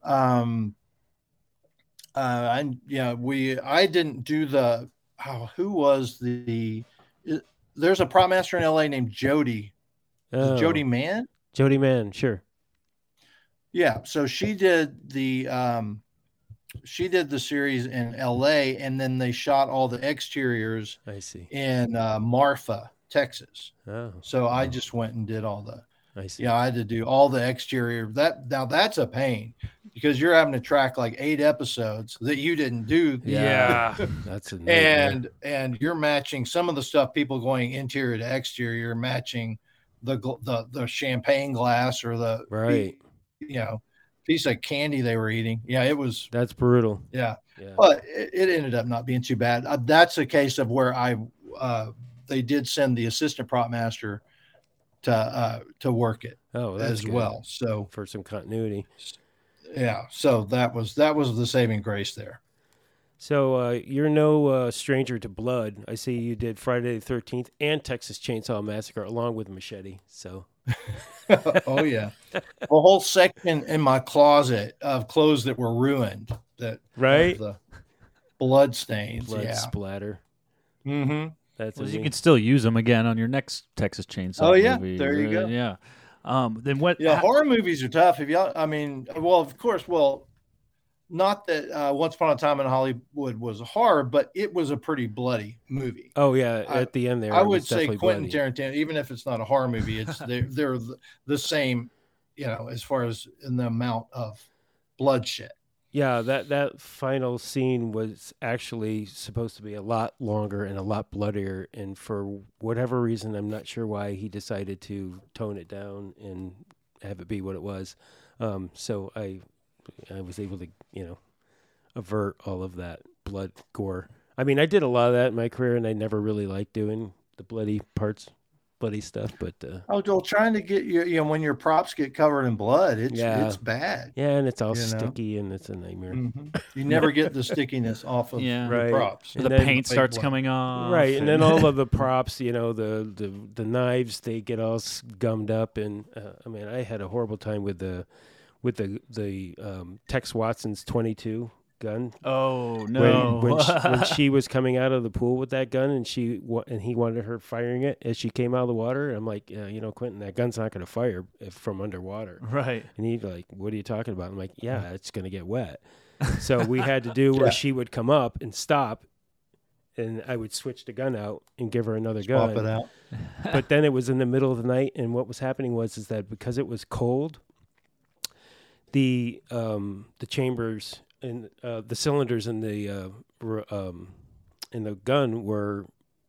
Um, uh, and yeah, we I didn't do the oh, who was the there's a prop master in LA named Jody. Oh, Jody Mann. Jody Mann, sure. Yeah, so she did the um, she did the series in L.A. and then they shot all the exteriors I see. in uh, Marfa, Texas. Oh, So I just went and did all the I see. yeah I had to do all the exterior. That now that's a pain because you're having to track like eight episodes that you didn't do. yeah. That's a and and you're matching some of the stuff people going interior to exterior matching the the the champagne glass or the right. you know piece of candy they were eating. Yeah, it was That's brutal. yeah, Yeah. but it, it ended up not being too bad. Uh, that's a case of where I uh, they did send the assistant prop master to uh, to work it Oh, as good. well. So for some continuity. yeah, so that was that was the saving grace there. So uh, you're no uh, stranger to blood. I see you did Friday the Thirteenth and Texas Chainsaw Massacre along with Machete. So oh yeah, a whole section in my closet of clothes that were ruined. That right, the blood stains. blood yeah. splatter. Mm-hmm. That's Well, you neat- can still use them again on your next Texas Chainsaw. Oh, yeah. movie. There you Uh, go. Yeah. Um, then what? Yeah, ha- horror movies are tough. If y'all, I mean, well, of course, well, not that uh, Once Upon a Time in Hollywood was a horror, but it was a pretty bloody movie. Oh yeah, I- at the end there. I would say Quentin bloody. Tarantino, even if it's not a horror movie, it's they're, they're the, the same you know, as far as in the amount of bloodshed. Yeah, that that final scene was actually supposed to be a lot longer and a lot bloodier, and for whatever reason, I'm not sure why he decided to tone it down and have it be what it was. Um, so I, I was able to, you know, avert all of that blood gore. I mean, I did a lot of that in my career, and I never really liked doing the bloody parts, bloody stuff. But uh, Oh, Joel, trying to get you, you know, when your props get covered in blood, it's Yeah. it's bad. yeah, and it's all You know? sticky, and it's a nightmare. Mhm. You never get the stickiness off of Yeah. the Right. props. And the then- paint starts blood. coming off. Right, and then all of the props, you know, the the the knives, they get all gummed up, and uh, I mean, I had a horrible time with the with the the um, Tex Watson's twenty two gun oh no! when when she, when she was coming out of the pool with that gun, and she and he wanted her firing it as she came out of the water. I'm like, uh, you know, Quentin, that gun's not going to fire if from underwater. right. And he's like, "What are you talking about?" I'm like, "Yeah, it's going to get wet." So we had to do where Yeah. she would come up and stop, and I would switch the gun out and give her another Swap gun. it out. But then it was in the middle of the night, and what was happening was is that because it was cold, the um, the chambers and uh, the cylinders in the uh, were, um, in the gun were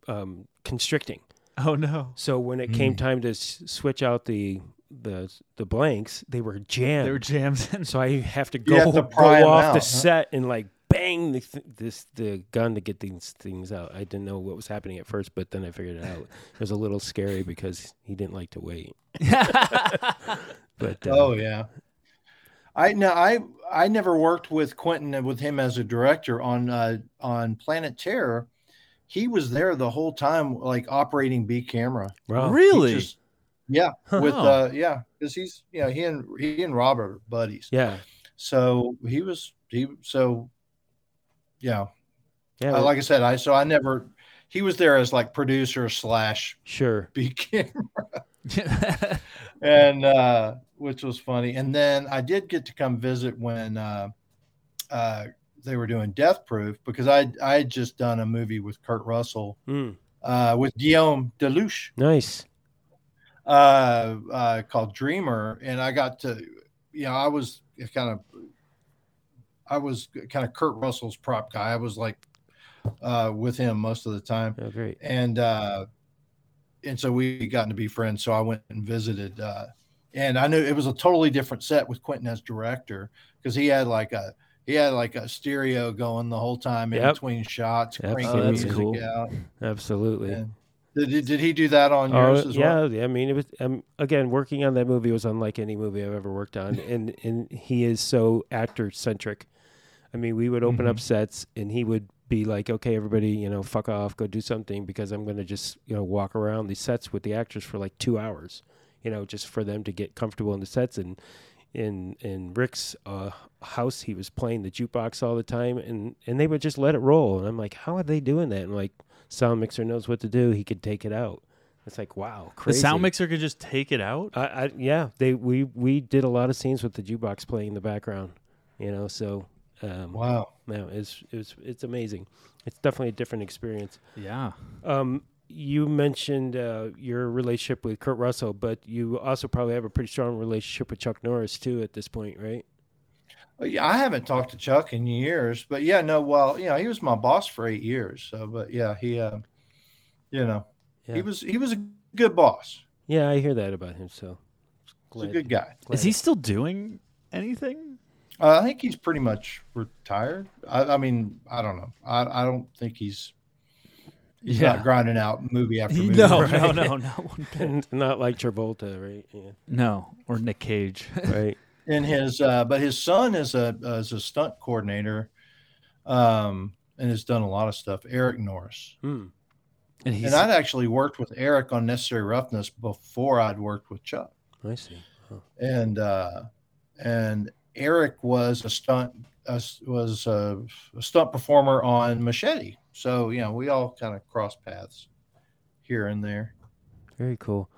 um, constricting. Oh no! So when it came Mm. time to s- switch out the the the blanks, they were jammed. They were jammed in. So I have to go, have to go off out, the huh? set and like bang the th- this the gun to get these things out. I didn't know what was happening at first, but then I figured it out. It was a little scary because he didn't like to wait. But uh, Oh yeah. I no, I I never worked with Quentin with him as a director on uh, on Planet Terror. He was there the whole time, like operating B camera. wow. Really? just- yeah, with Huh. uh, yeah, because he's you know he and he and Robert are buddies. yeah, So he was he so yeah. yeah, Uh, like I said, I so I never he was there as like producer slash sure. B camera. and uh, which was funny. And then I did get to come visit when uh, uh, they were doing Death Proof because I I had just done a movie with Kurt Russell Mm, uh, with Guillaume Delouche nice. uh, uh, called Dreamer, and I got to you know I was kind of I was kind of Kurt Russell's prop guy. I was like uh, with him most of the time Oh, great. and uh and so we gotten to be friends so i went and visited uh and i knew it was a totally different set with quentin as director because he had like a he had like a stereo going the whole time in Yep. between shots cranking Absolutely. music That's cool. out Absolutely. And did, did, he do that on Oh yours as yeah, well yeah, I mean, it was um, again working on that movie was unlike any movie I've ever worked on, and and he is so actor centric. I mean, we would open up sets, and he would be like, "Okay, everybody, you know, fuck off, go do something," because I'm going to just you know walk around these sets with the actors for like two hours, you know, just for them to get comfortable in the sets. And in in Rick's uh, house, he was playing the jukebox all the time, and and they would just let it roll. And I'm like, how are they doing that? And like, sound mixer knows what to do; he could take it out. It's like wow, crazy. the sound mixer could just take it out. I, I yeah, they we we did a lot of scenes with the jukebox playing in the background, you know. So um, wow no, it's it's it's amazing. It's definitely a different experience. Yeah. Um, you mentioned uh, your relationship with Kurt Russell, but you also probably have a pretty strong relationship with Chuck Norris too at this point, right? Well, yeah i haven't talked to chuck in years but yeah no well you know he was my boss for eight years so but yeah he uh you know Yeah. he was he was a good boss Yeah, I hear that about him. So he's a good guy glad- Is he still doing anything? Uh, I think he's pretty much retired. I, I mean, I don't know. I, I don't think he's he's Yeah. not grinding out movie after movie. No, right? no, no, not one bit. not like Travolta, right? Yeah, No, or Nick Cage. right. In his, uh, but his son is a is a stunt coordinator, um, and has done a lot of stuff. Eric Norris, Hmm. And he's and I'd actually worked with Eric on Necessary Roughness before I'd worked with Chuck, I see. Oh, and uh, and Eric was a stunt uh, was a, a stunt performer on Machete. So you know, we all kind of cross paths here and there. Very cool.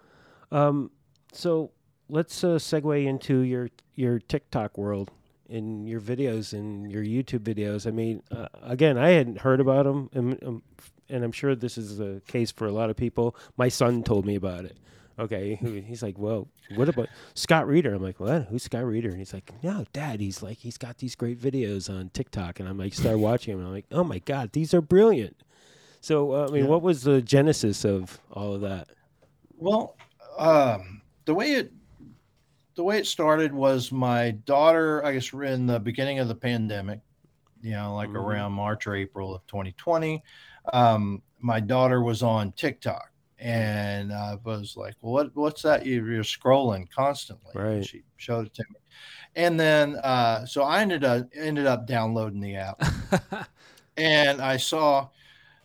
Um, so let's uh, segue into your your TikTok world in your videos and your YouTube videos. I mean, uh, again, I hadn't heard about them, and, um, and I'm sure this is the case for a lot of people. My son told me about it. Okay. He's like, well, what about Scott Reeder? I'm like, what? Who's Scott Reeder? And he's like, no, Dad. He's like, he's got these great videos on TikTok, and I'm like, start watching them. And I'm like, oh my god, these are brilliant. So, uh, I mean, Yeah. what was the genesis of all of that? Well, um, the way it the way it started was my daughter. I guess in the beginning of the pandemic, you know, like Mhm. around March or April of 2020, um, my daughter was on TikTok, and I was like, "Well, what what's that? You- You're scrolling constantly." And Right. she showed it to me, and then uh, so I ended up ended up downloading the app and I saw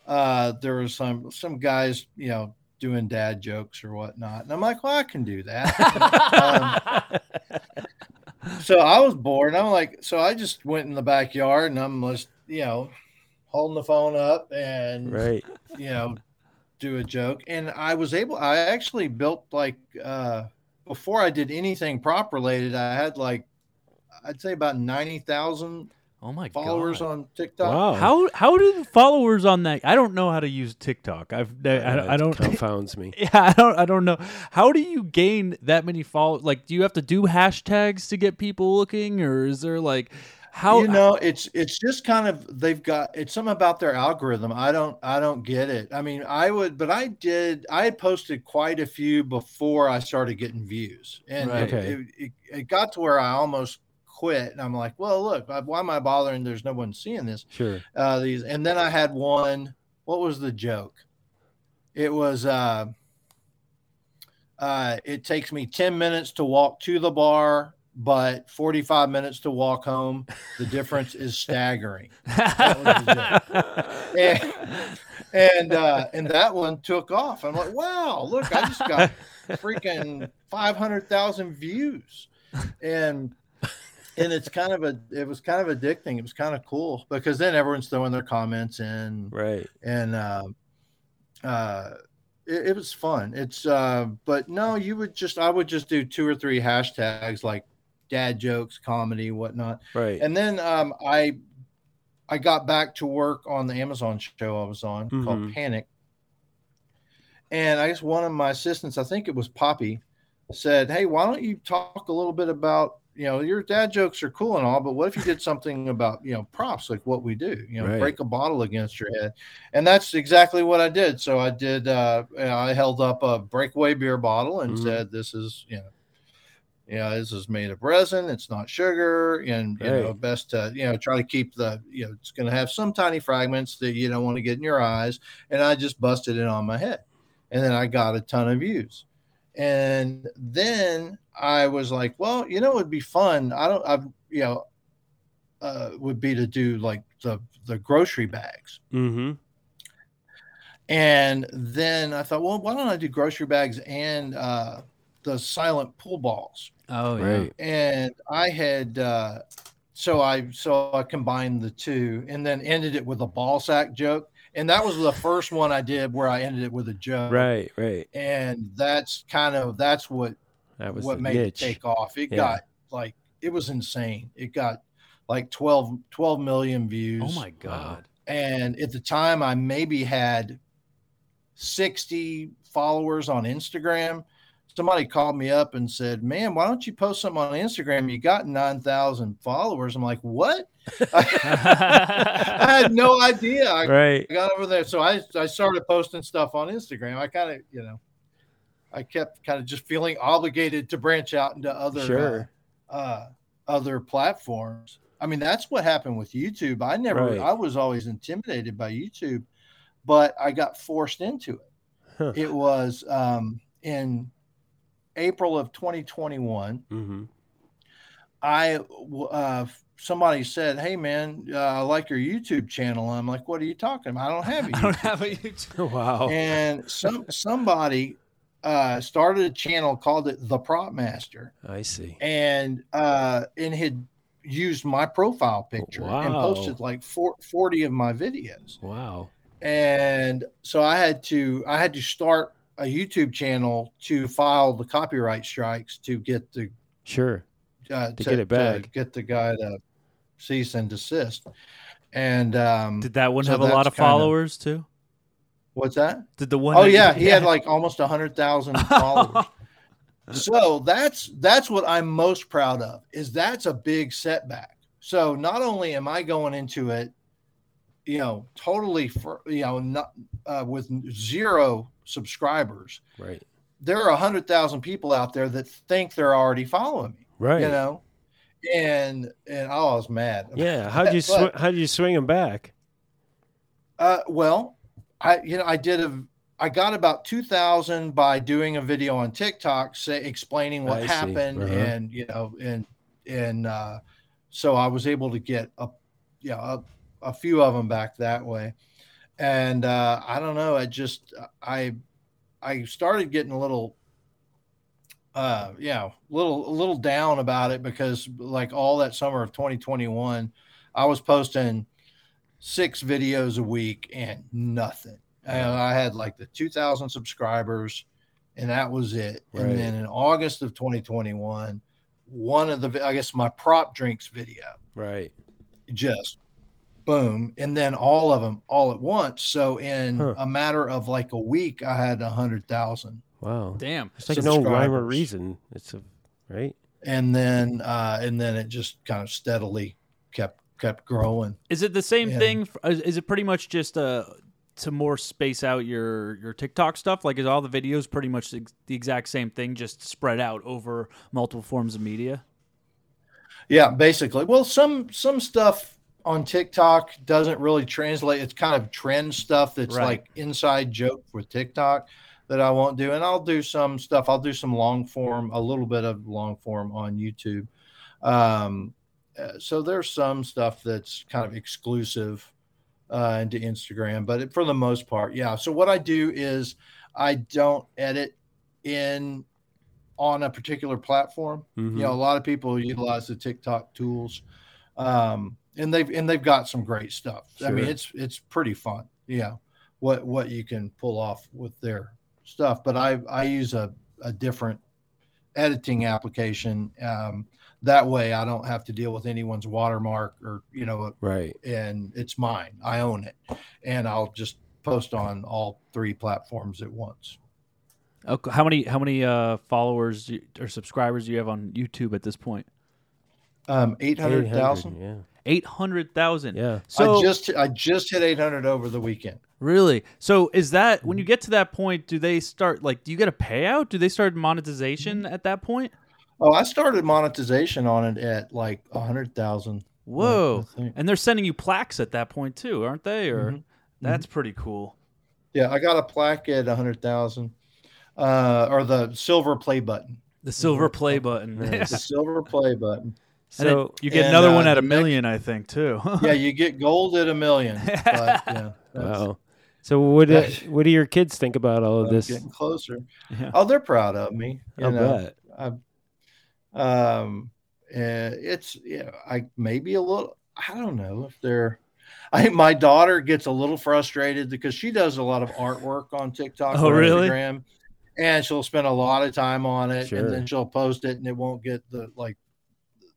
uh, there was some some guys, you know, doing dad jokes or whatnot, and I'm like, well, I can do that. so I was bored. I'm like, so I just went in the backyard and I'm just, you know, holding the phone up and right. you know, do a joke. And I was able. I actually built like uh, before I did anything prop related. I had like I'd say about ninety thousand oh my followers god. on TikTok. Wow. How how do the followers on that? I don't know how to use TikTok. I've I, I, I don't. confounds me. Yeah, I don't. I don't know. How do you gain that many followers? Like, do you have to do hashtags to get people looking, or is there like how? you know it's it's just kind of they've got it's something about their algorithm i don't i don't get it i mean i would but i did i had posted quite a few before i started getting views and Right. it, Okay. it, it, it got to where i almost quit and i'm like well look why am i bothering there's no one seeing this Sure. uh these and then i had one what was the joke it was uh uh it takes me 10 minutes to walk to the bar but 45 minutes to walk home the difference is staggering. And and, uh and that one took off. I'm like wow look i just got freaking 500000 views. And and it's kind of a it was kind of addicting. It was kind of cool because then everyone's throwing their comments in right. and uh, uh, it, it was fun. It's uh, but no, you would just I would just do two or three hashtags like dad jokes, comedy, whatnot, Right. and then um, I I got back to work on the Amazon show I was on called Mhm. Panic, and I guess one of my assistants, I think it was Poppy, said, "Hey, why don't you talk a little bit about." You know, your dad jokes are cool and all, but what if you did something about, you know, props like what we do, you know, Right. break a bottle against your head and that's exactly what I did. So I did. Uh, I held up a breakaway beer bottle and Mhm. said, "This is you know, yeah, this is made of resin. It's not sugar, and you know, best to you know try to keep the you know it's going to have some tiny fragments that you don't want to get in your eyes." And I just busted it on my head, and then I got a ton of views. And then I was like, well, you know, it'd be fun. I don't, I've, you know, uh, would be to do like the the grocery bags. Mm-hmm. And then I thought, well, why don't I do grocery bags and uh, the silent pool balls? Oh yeah. Right. And I had, uh, so I so I combined the two, and then ended it with a ball sack joke. And that was the first one I did where I ended it with a joke. Right. Right. And that's kind of that's what That was what the made it take off. It Yeah. got like it was insane. It got like 12, 12 million views. Oh my god. and at the time i maybe had 60 followers on instagram somebody called me up and said man why don't you post something on instagram you got 9000 followers i'm like what i had no idea Right. i Right. got over there so i, I started posting stuff on instagram i kind of you know i kept kind of just feeling obligated to branch out into other Sure. uh, uh, other platforms. I mean, that's what happened with YouTube. I never, Right. I was always intimidated by YouTube, but I got forced into it. Huh. It was um, in April of 2021. Mm-hmm. I uh, somebody said, "Hey, man, uh, I like your YouTube channel." I'm like, "What are you talking about? I don't have a YouTube. I don't have a YouTube. Wow. and some somebody uh, started a channel called it the Prop Master, I see. and uh, and had used my profile picture and posted like four, 40 of my videos. Wow. And so I had to I had to start a YouTube channel to file the copyright strikes to get the Sure. uh, To get it back. get the guy to cease and desist. And um, Did that one So have a lot that's of kinda- followers too? What's that? Did the one? Oh that- yeah, he had like almost a hundred thousand followers. so that's that's what I'm most proud of. Is that's a big setback. So not only am I going into it, you know, totally for you know not uh, with zero subscribers, Right. there are a hundred thousand people out there that think they're already following me. Right. You know, and and I was mad. Yeah. How'd you But- sw- how'd you swing them back? Uh, well, I you know I did a I got about two thousand by doing a video on TikTok say explaining what I happened Uh-huh. and you know and and uh, so I was able to get a yeah a, a few of them back that way, and uh, I don't know I just I I started getting a little uh yeah little a little down about it because like all that summer of 2021 I was posting six videos a week and nothing. And I had like the 2,000 subscribers, and that was it. Right. And then in August of 2021, one of the, I guess my prop drinks video Right. just boom. And then all of them all at once. So in Huh. a matter of like a week, I had a hundred thousand. Wow. Damn. It's like no rhyme or reason. It's a right. And then, uh, and then it just kind of steadily kept, kept growing. Is it the same Yeah. thing? Is is it pretty much just uh to more space out your your TikTok stuff? Like, is all the videos pretty much the the exact same thing, just spread out over multiple forms of media? Yeah, basically. Well, some some stuff on TikTok doesn't really translate. It's kind of trend stuff that's Right. like inside joke for TikTok that I won't do. And I'll do some stuff. I'll do some long form, a little bit of long form on YouTube. Um, uh, so there's some stuff that's kind of exclusive uh, into Instagram, but it, for the most part, yeah. So what I do is I don't edit in on a particular platform Mhm. you know a lot of people utilize the tiktok tools um and they've and they've got some great stuff. I mean it's it's pretty fun. Yeah. What what you can pull off with their stuff. But i i use a, a different editing application. Um that way i don't have to deal with anyone's watermark or you know Right. and it's mine. I own it. And i'll just post on all three platforms at once. Okay, how many how many uh followers or subscribers do you have on YouTube at this point? um 800000 Yeah. Eight hundred thousand. Yeah. So i just i just hit 800 over the weekend Really? So is that when Mm-hmm. you get to that point, do they start like do you get a payout? Do they start monetization Mm-hmm. at that point? Oh, I started monetization on it at like a hundred thousand. Whoa. And they're sending you plaques at that point too, aren't they? Or Mhm. that's pretty cool. Yeah, I got a plaque at a hundred thousand, uh, or the silver play button. The silver Mhm. play button. Nice. The silver play button. And then So you get and, another uh, one at a the next- million, I think, too. Yeah, you get gold at a million. But yeah, wow. So what do, what do your kids think about all of I'm this? getting closer. Yeah. Oh, they're proud of me. You I'll know, bet. I, um, uh, it's yeah, I maybe a little. I don't know if they're. I think my daughter gets a little frustrated because she does a lot of artwork on TikTok Oh, or really? Instagram, and she'll spend a lot of time on it, Sure. and then she'll post it, and it won't get the like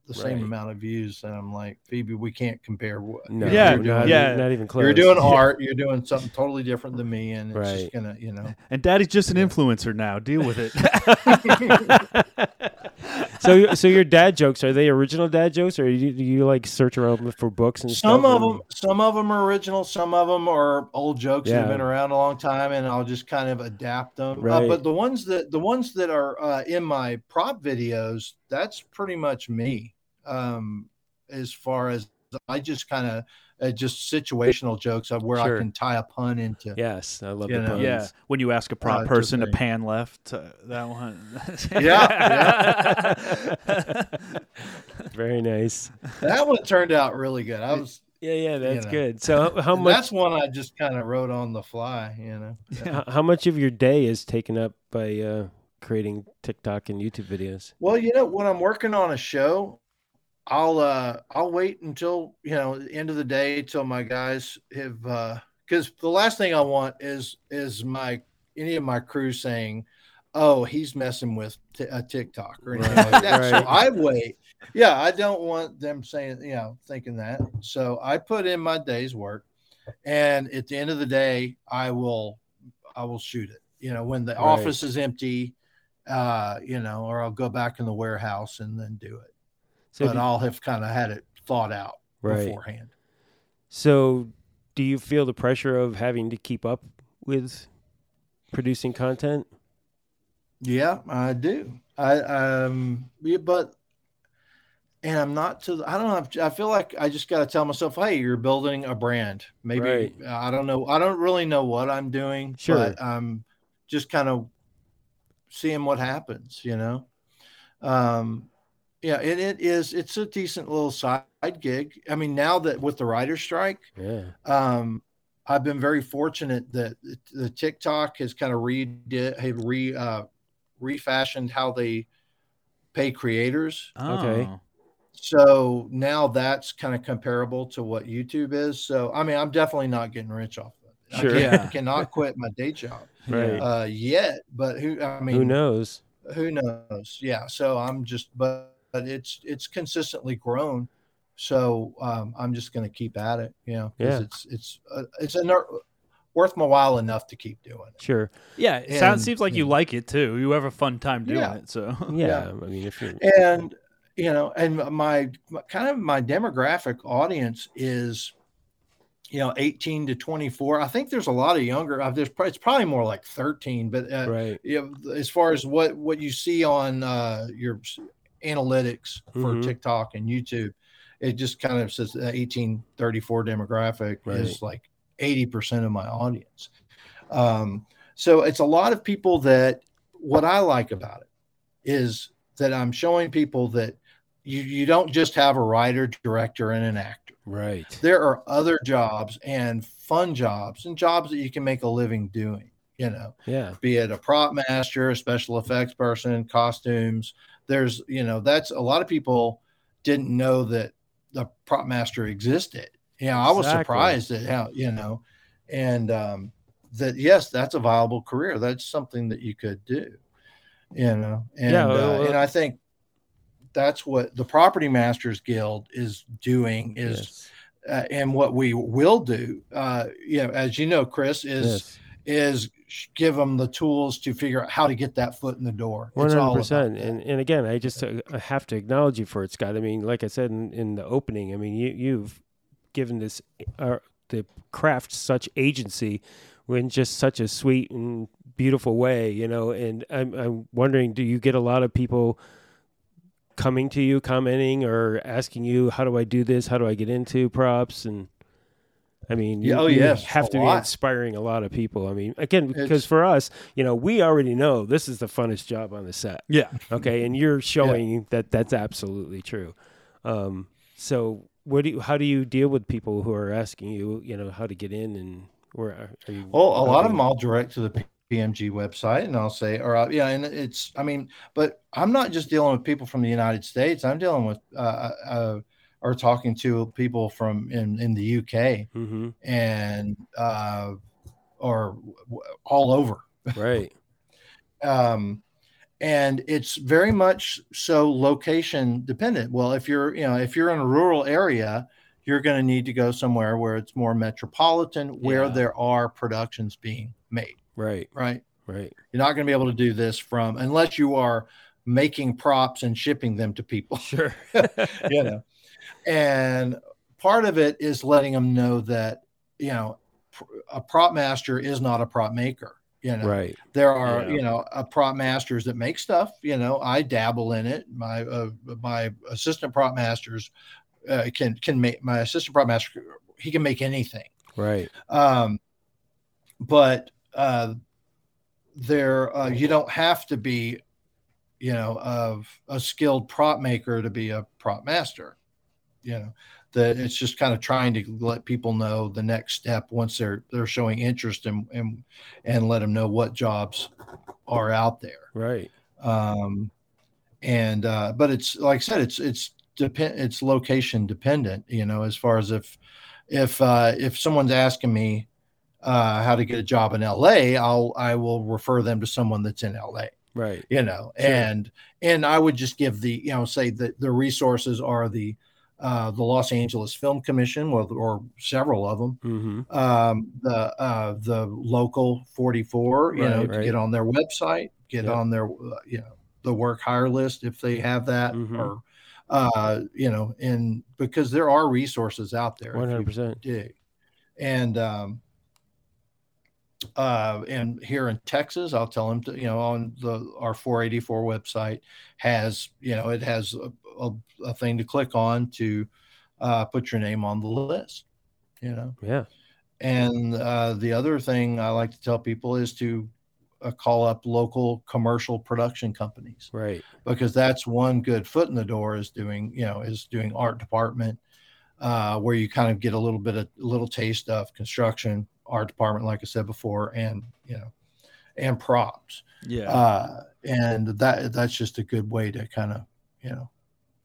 the same Right. amount of views. And I'm like, Phoebe, we can't compare. What No, Yeah, you're yeah. not even close. You're doing art. You're doing something totally different than me, and it's Right. just gonna, you know. And daddy's just an influencer now. Deal with it. so, so your dad jokes are they original dad jokes, or do you, do you like search around for books and some stuff? of and- them some of them are original some of them are old jokes that have been around a long time and i'll just kind of adapt them Uh, but the ones that the ones that are uh, in my prop videos that's pretty much me um as far as i just kind of uh, just situational jokes of where Sure. i can tie a pun into Yes, I love the know. puns. yeah. When you ask a prop Uh, person to pan left, uh, that one. Yeah. Very nice. that one turned out really good i was Yeah, yeah, that's know. good. So, how, how much? that's one i just kind of wrote on the fly you know How, how much of your day is taken up by uh, creating TikTok and YouTube videos? Well, you know, when I'm working on a show, I'll uh I'll wait until, you know, the end of the day till my guys have uh because the last thing I want is is my any of my crew saying, "Oh, he's messing with t- a TikTok or anything like that." Right. So I wait. Yeah, I don't want them saying, you know, thinking that. So I put in my day's work, and at the end of the day, I will I will shoot it. You know, when the Right. office is empty, uh, you know, or I'll go back in the warehouse and then do it. So, but do- I'll have kind of had it thought out right. beforehand. So, do you feel the pressure of having to keep up with producing content? Yeah, I do. I um, yeah, but and I'm not to. The, I don't know. I feel like I just got to tell myself, hey, you're building a brand. Maybe Right. I don't know. I don't really know what I'm doing. Sure. but I'm just kind of seeing what happens. You know. Um, yeah, and it is. It's a decent little side gig. I mean, now that with the writer's strike, Yeah. um, I've been very fortunate that the TikTok has kind of re had re uh, refashioned how they pay creators. Okay. Oh. So now that's kind of comparable to what YouTube is. So I mean, I'm definitely not getting rich off of it. Sure. I, can't- Yeah. I cannot quit my day job Right. uh, yet. But who? I mean, Who knows? who knows? Yeah. So I'm just, but, but it's it's consistently grown. So um, I'm just going to keep at it. You know, 'cause Yeah. it's it's uh, it's a ner- worth my while enough to keep doing it. Sure. Yeah, it sounds seems like you yeah. like it too. You have a fun time doing Yeah. it. So Yeah. Yeah. I mean, if you're and you know and my, my kind of my demographic audience is you know 18 to 24 i think there's a lot of younger uh, there's pro- it's probably more like 13 but uh, right. you know, as far as what what you see on uh your s- analytics for Mhm. tiktok and youtube it just kind of says the 1834 demographic is like 80% of my audience um so it's a lot of people that what i like about it is that i'm showing people that you you don't just have a writer director and an actor Right. there are other jobs and fun jobs and jobs that you can make a living doing you know Yeah. be it a prop master a special effects person costumes there's you know that's a lot of people didn't know that the prop master existed you know i was surprised at how you know and um that yes that's a viable career that's something that you could do you know and Yeah, uh, well, and i think that's what the property masters guild is doing is Yes. uh, and what we will do uh you know as you know chris is Yes. is give them the tools to figure out how to get that foot in the door One hundred percent, and and again, I just uh, I have to acknowledge you for it, Scott. I mean, like I said in, in the opening, I mean, you you've given this uh, the craft such agency in just such a sweet and beautiful way, you know. And I'm I'm wondering, do you get a lot of people coming to you, commenting, or asking you, how do I do this? How do I get into props? And I mean, you, oh, you yes, have to be inspiring a lot of people. I mean, again, because It's- for us, you know, we already know this is the funnest job on the set. yeah, Okay, and you're showing that that's absolutely true. Um, so, what do you, how do you deal with people who are asking you, you know, how to get in and where are, you? well a lot of them i'll direct to the pmg website and i'll say or uh, yeah and it's i mean but i'm not just dealing with people from the united states i'm dealing with uh, uh or talking to people from in in the uk Mhm, and uh or all over right, um, and it's very much so location dependent. Well, if you're you know if you're in a rural area, you're going to need to go somewhere where it's more metropolitan, where Yeah. there are productions being made. right, Right, right, you're not going to be able to do this from unless you are making props and shipping them to people. sure, you know, and part of it is letting them know that you know a prop master is not a prop maker. You know, right, there are Yeah. you know uh, prop masters that make stuff you know. I dabble in it. My uh, my assistant prop masters uh, can can make my assistant prop master he can make anything. Right, um but uh there uh, you don't have to be you know of a skilled prop maker to be a prop master you know that it's just kind of trying to let people know the next step once they're they're showing interest and and and let them know what jobs are out there. Right, um and uh but it's like i said it's it's depend it's location dependent you know as far as if if uh if someone's asking me uh how to get a job in la i'll i will refer them to someone that's in la right, you know Sure. and and i would just give the you know say that the resources are the uh, the Los Angeles Film Commission, or, or several of them, Mm-hmm. um, the uh, the local 44, you know, Right, to right. get on their website, get Yeah. on their, uh, you know, the work hire list if they have that, Mhm. or, uh, you know, and because there are resources out there. if One you hundred percent. dig. And um, uh, and here in Texas, I'll tell them to, you know, on the our 484 website has, you know, it has a, a, a thing to click on to uh, put your name on the list, you know. Yeah. And uh, the other thing I like to tell people is to uh, call up local commercial production companies Right. because that's one good foot in the door is doing you know is doing art department uh, where you kind of get a little bit of a little taste of construction art department like i said before and you know and props Yeah. uh, and that that's just a good way to kind of you know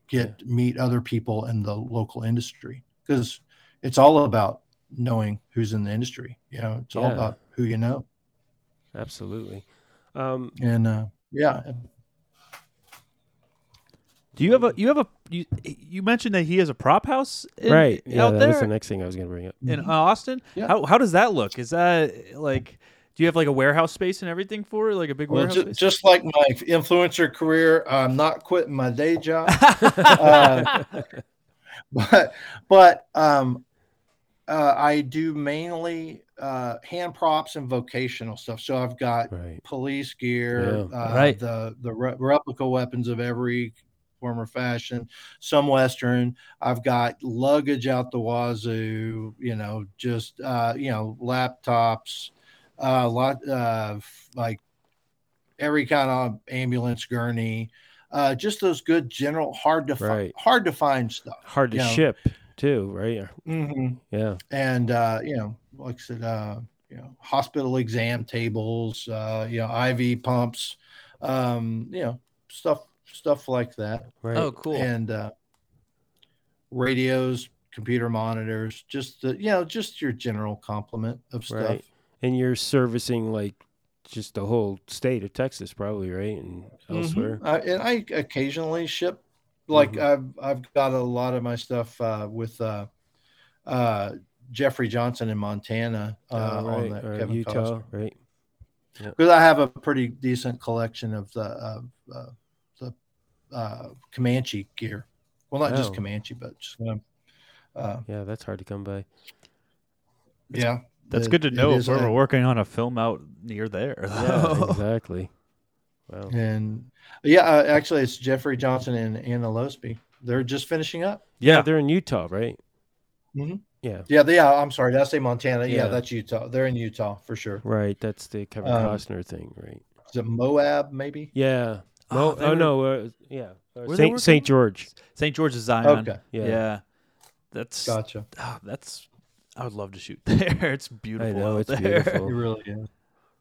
get meet other people in the local industry because it's all about knowing who's in the industry you know it's all about who you know Absolutely. Um, and uh, yeah Do you have a you have a you you mentioned that he has a prop house in, right. Yeah. out That there was the next thing I was going to bring up. in Austin? Yeah. How how does that look? Is that like do you have like a warehouse space and everything for it? Like a big Well, warehouse ju- space? just like my influencer career, I'm not quitting my day job. uh, but but um, uh, I do mainly uh, hand props and vocational stuff. So I've got Right. police gear, Yeah. uh, Right. the the re- replica weapons of every form or fashion, some Western. I've got luggage out the wazoo. You know, just uh, you know, laptops, a lot of like every kind of ambulance gurney. Uh, just those good general, hard to find, Right. hard to find stuff. Hard to Yeah. ship too, right? Mm-hmm Yeah. and uh, you know, like I said, uh, you know, hospital exam tables, uh, you know, IV pumps, um, you know, stuff, stuff like that, Right. Oh, cool. and uh, radios, computer monitors, just the, you know, just your general complement of stuff. Right. And you're servicing like just the whole state of Texas, probably, right? And Mhm. elsewhere. I, and I occasionally ship, like Mhm. I've I've got a lot of my stuff uh, with uh, uh, Jeffrey Johnson in Montana uh, Oh, on right. that or Kevin Utah, Costner. right? because I have a pretty decent collection of the uh, uh, the uh, Comanche gear. Well, not just Oh. Comanche, but just um, uh, Yeah, that's hard to come by. yeah. That's good to know if we're a- working on a film out near there. Yeah, exactly. Wow. and yeah, uh, actually, it's Jeffrey Johnson and Anna Losby. They're just finishing up. yeah. They're in Utah, right? Mhm. Yeah. Yeah, they, yeah. I'm sorry, did I say Montana? Yeah, Yeah. that's Utah. They're in Utah for sure. Right. That's the Kevin Um, Costner thing, right? Is it Moab? Maybe. Yeah. Oh, No, oh, were- no. Uh, yeah. Uh, Were they Saint, working Saint George. St. George's Zion. Okay, Yeah. Yeah. That's gotcha. ah, that's I would love to shoot there. It's beautiful. know, out it's there. beautiful. You really is.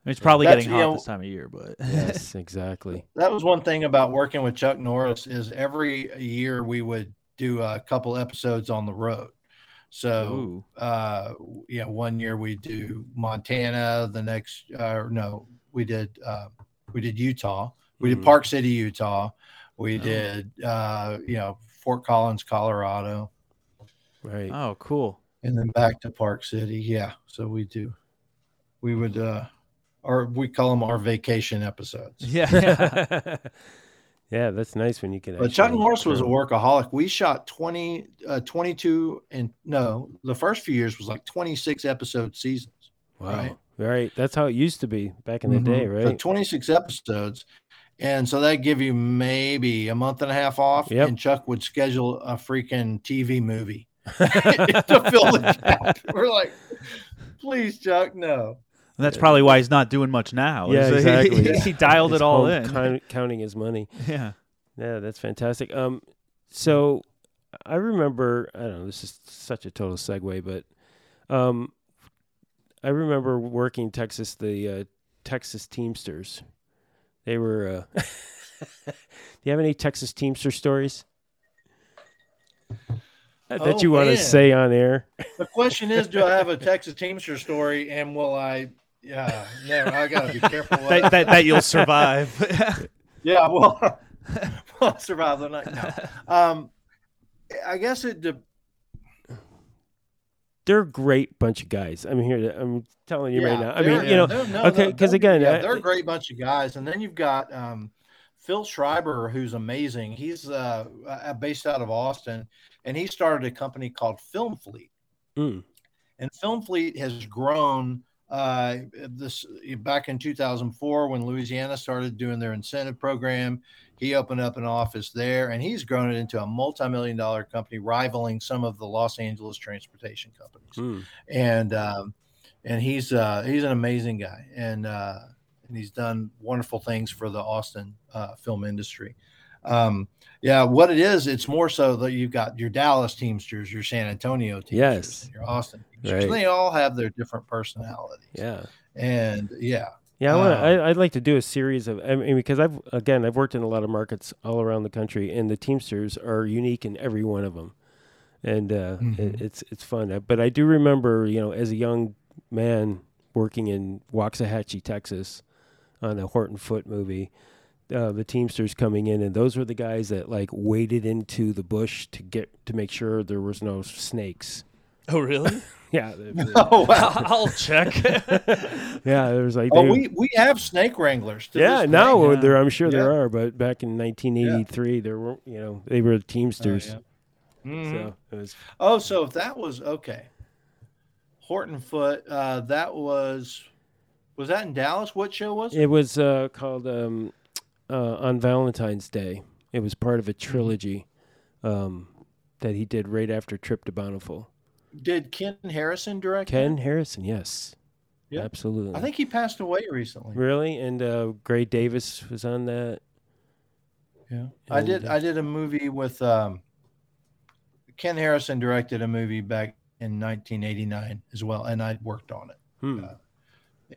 It's probably That's, getting you hot know- this time of year, but Yes, exactly. That was one thing about working with Chuck Norris is every year we would do a couple episodes on the road. So Ooh. uh yeah one year we do montana the next uh no we did uh we did utah we did Mhm. park city utah we Oh. did uh you know fort collins colorado Right. Oh, cool. And then back to park city yeah so we do we would uh or we call them our vacation episodes Yeah. yeah, that's nice when you can. but chuck actually norris was a workaholic we shot 20 uh 22 and no the first few years was like 26 episode seasons Wow. right? Right. That's how it used to be back in the day, Mhm. So right? 26 episodes. And so that give you maybe a month and a half off. Yep. And Chuck would schedule a freaking TV movie to fill the gap. We're like, please, Chuck, no. And that's probably why he's not doing much now. Yeah, is he- exactly. He, dialed He's it all in. count- counting his money. yeah. Yeah, that's fantastic. Um, so I remember. I don't know. This is such a total segue, but um, I remember working in Texas. The uh, Texas Teamsters. They were. Uh, do you have any Texas Teamster stories that Oh, you want to say on air? The question is, do I have a Texas Teamster story? And will I? Yeah, no, I got to be careful. that, that, that you'll survive. yeah, well, we'll survive the night. No. Um, I guess it. De- They're a great bunch of guys. I'm here. To, I'm telling you right now. I mean, you know, no, okay, no, 'cause they're- again, yeah, they're a great bunch of guys, and then you've got um, Phil Schreiber, who's amazing. He's uh, uh, based out of Austin, and he started a company called Film Fleet. mm, and Film Fleet has grown. Uh, this back in 2004 when Louisiana started doing their incentive program, he opened up an office there, and he's grown it into a multi-million dollar company, rivaling some of the Los Angeles transportation companies. mm. And um, and he's uh, he's an amazing guy, and uh, and he's done wonderful things for the Austin uh, film industry. Um, yeah, what it is, it's more so that you've got your Dallas Teamsters, your San Antonio Teamsters, Yes. your Austin Teamsters. Right. They all have their different personalities. yeah. And yeah, Yeah, I want to. Um, I, I'd like to do a series of. I mean, because I've again, I've worked in a lot of markets all around the country, and the Teamsters are unique in every one of them, and uh, it, Mhm. it's it's fun. But I do remember, you know, as a young man working in Waxahachie, Texas, on a Horton Foote movie, uh, the Teamsters coming in, and those were the guys that like waded into the bush to get to make sure there was no snakes. Oh, really? Yeah, the- the- oh wow. I'll check. yeah, there was like Oh, they- we we have snake wranglers. To yeah, this now Yeah. there I'm sure there are, but back in 1983, there were you know they were day. Teamsters, Oh, yeah. Mhm. so it was Oh, so if that was okay. Horton Foote, uh, that was was that in Dallas? What show was it? it was uh, called um, uh, on Valentine's Day. It was part of a trilogy um, that he did right after Trip to Bountiful. Did Ken Harrison direct? Ken that? Harrison, yes, Yeah. absolutely. I think he passed away recently. really, and uh, Gray Davis was on that. Yeah, I did. And- I did a movie with um, Ken Harrison directed a movie back in 1989 as well, and I worked on it. Hmm. Uh,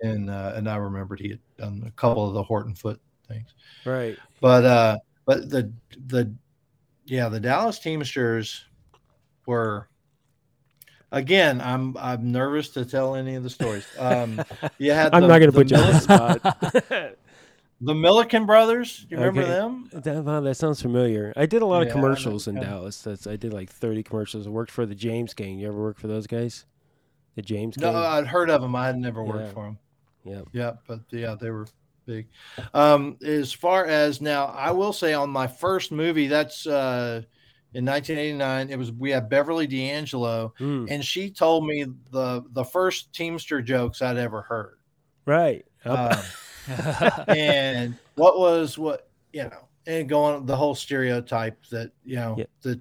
And uh, and I remembered he had done a couple of the Horton Foote things. Right. But uh, but the the yeah, the Dallas Teamsters were again. I'm I'm nervous to tell any of the stories. Um, you had I'm the- not going to put you on the spot. The Milliken brothers. You remember Okay. them? That, wow, that sounds familiar. I did a lot Yeah, of commercials in yeah. Dallas. That's I did like thirty commercials. I worked for the James Gang. You ever work for those guys? The James No. I'd heard of them. I had never worked Yeah. for them. yeah. Yeah, but yeah, they were big. Um, as far as now, I will say on my first movie, that's uh, in 1989. It was we had Beverly D'Angelo, Mm, and she told me the the first Teamster jokes I'd ever heard. right. Um, and what was what you know, and going the whole stereotype that you know Yeah. that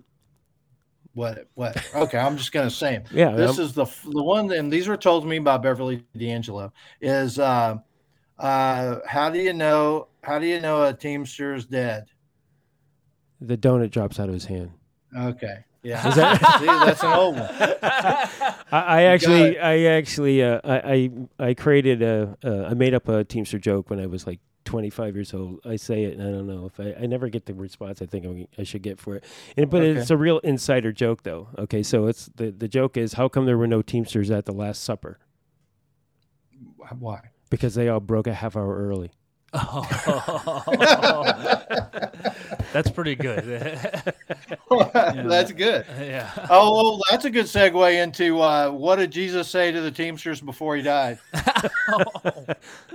what what okay, I'm just gonna say yeah. This is the the one, and these were told to me by Beverly D'Angelo. Is uh, uh, how do you know? How do you know a Teamster is dead? the donut drops out of his hand. Okay, yeah, that- See, that's an old one. I, I actually, I actually, uh, I, I, I created a, uh, I made up a Teamster joke when I was like 25 years old. I say it, and I don't know if I, I never get the response I think I'm- I should get for it. And, but Okay. it's a real insider joke, though. Okay, so it's the the joke is how come there were no Teamsters at the Last Supper? Why? Because they all broke a half hour early. Oh. That's pretty good. that's good. yeah. Oh, well, that's a good segue into uh, what did Jesus say to the Teamsters before he died? I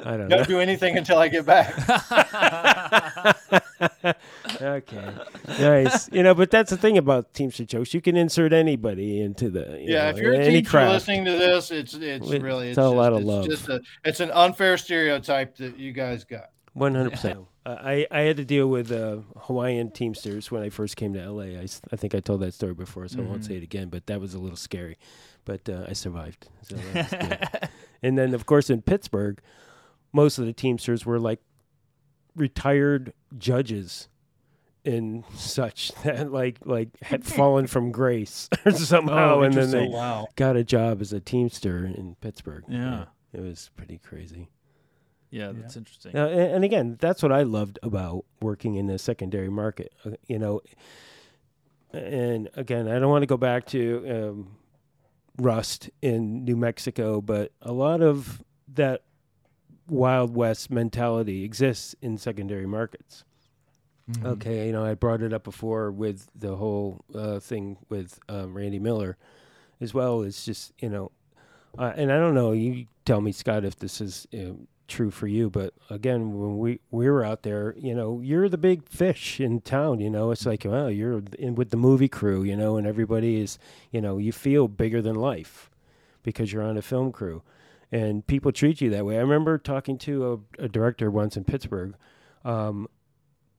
don't know. Don't do anything until I get back. okay, nice. You know, but that's the thing about Teamster jokes. You can insert anybody into the you Yeah, know, if you're a any teacher craft. listening to this, it's it's It's really it's a just, lot of it's love. just a it's an unfair stereotype that you guys got. One hundred percent. I I had to deal with uh, Hawaiian Teamsters when I first came to LA. I, I think I told that story before, so I won't Mhm. say it again. But that was a little scary, but uh, I survived. So that was good. and then of course in Pittsburgh, most of the Teamsters were like retired judges and such that like like had fallen from grace somehow, and then they wow. got a job as a Teamster in Pittsburgh. Yeah. it was pretty crazy. Yeah, that's interesting. Now, and, and again, that's what I loved about working in the secondary market. uh, You know, and again, I don't want to go back to um, Rust in New Mexico, but a lot of that Wild West mentality exists in secondary markets. Mm-hmm. Okay, you know, I brought it up before with the whole uh, thing with um, Randy Miller, as well. It's just you know, uh, and I don't know. You tell me, Scott, if this is uh, true for you. But again, when we we were out there, you know, you're the big fish in town. You know, it's like, well, you're in with the movie crew. You know, and everybody is, you know, you feel bigger than life because you're on a film crew, and people treat you that way. I remember talking to a, a director once in Pittsburgh. Um,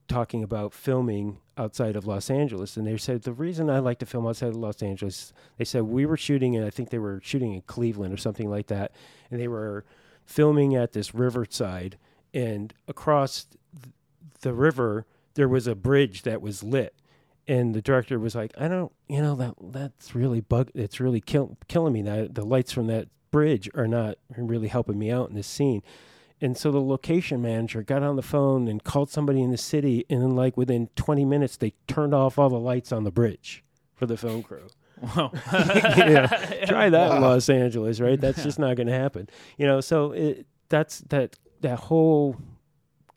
talking about filming outside of Los Angeles, and they said the reason I like to film outside of Los Angeles, they said we were shooting, and I think they were shooting in Cleveland or something like that, and they were filming at this riverside, and across the river there was a bridge that was lit, and the director was like, I don't, you know, that that's really bug, it's really kill, killing me. That the lights from that bridge are not really helping me out in this scene. And so the location manager got on the phone and called somebody in the city, and then like within 20 minutes, they turned off all the lights on the bridge for the film crew. Wow. yeah, try that in Los Angeles, right? That's just not going to happen. You know, so it, that's that that whole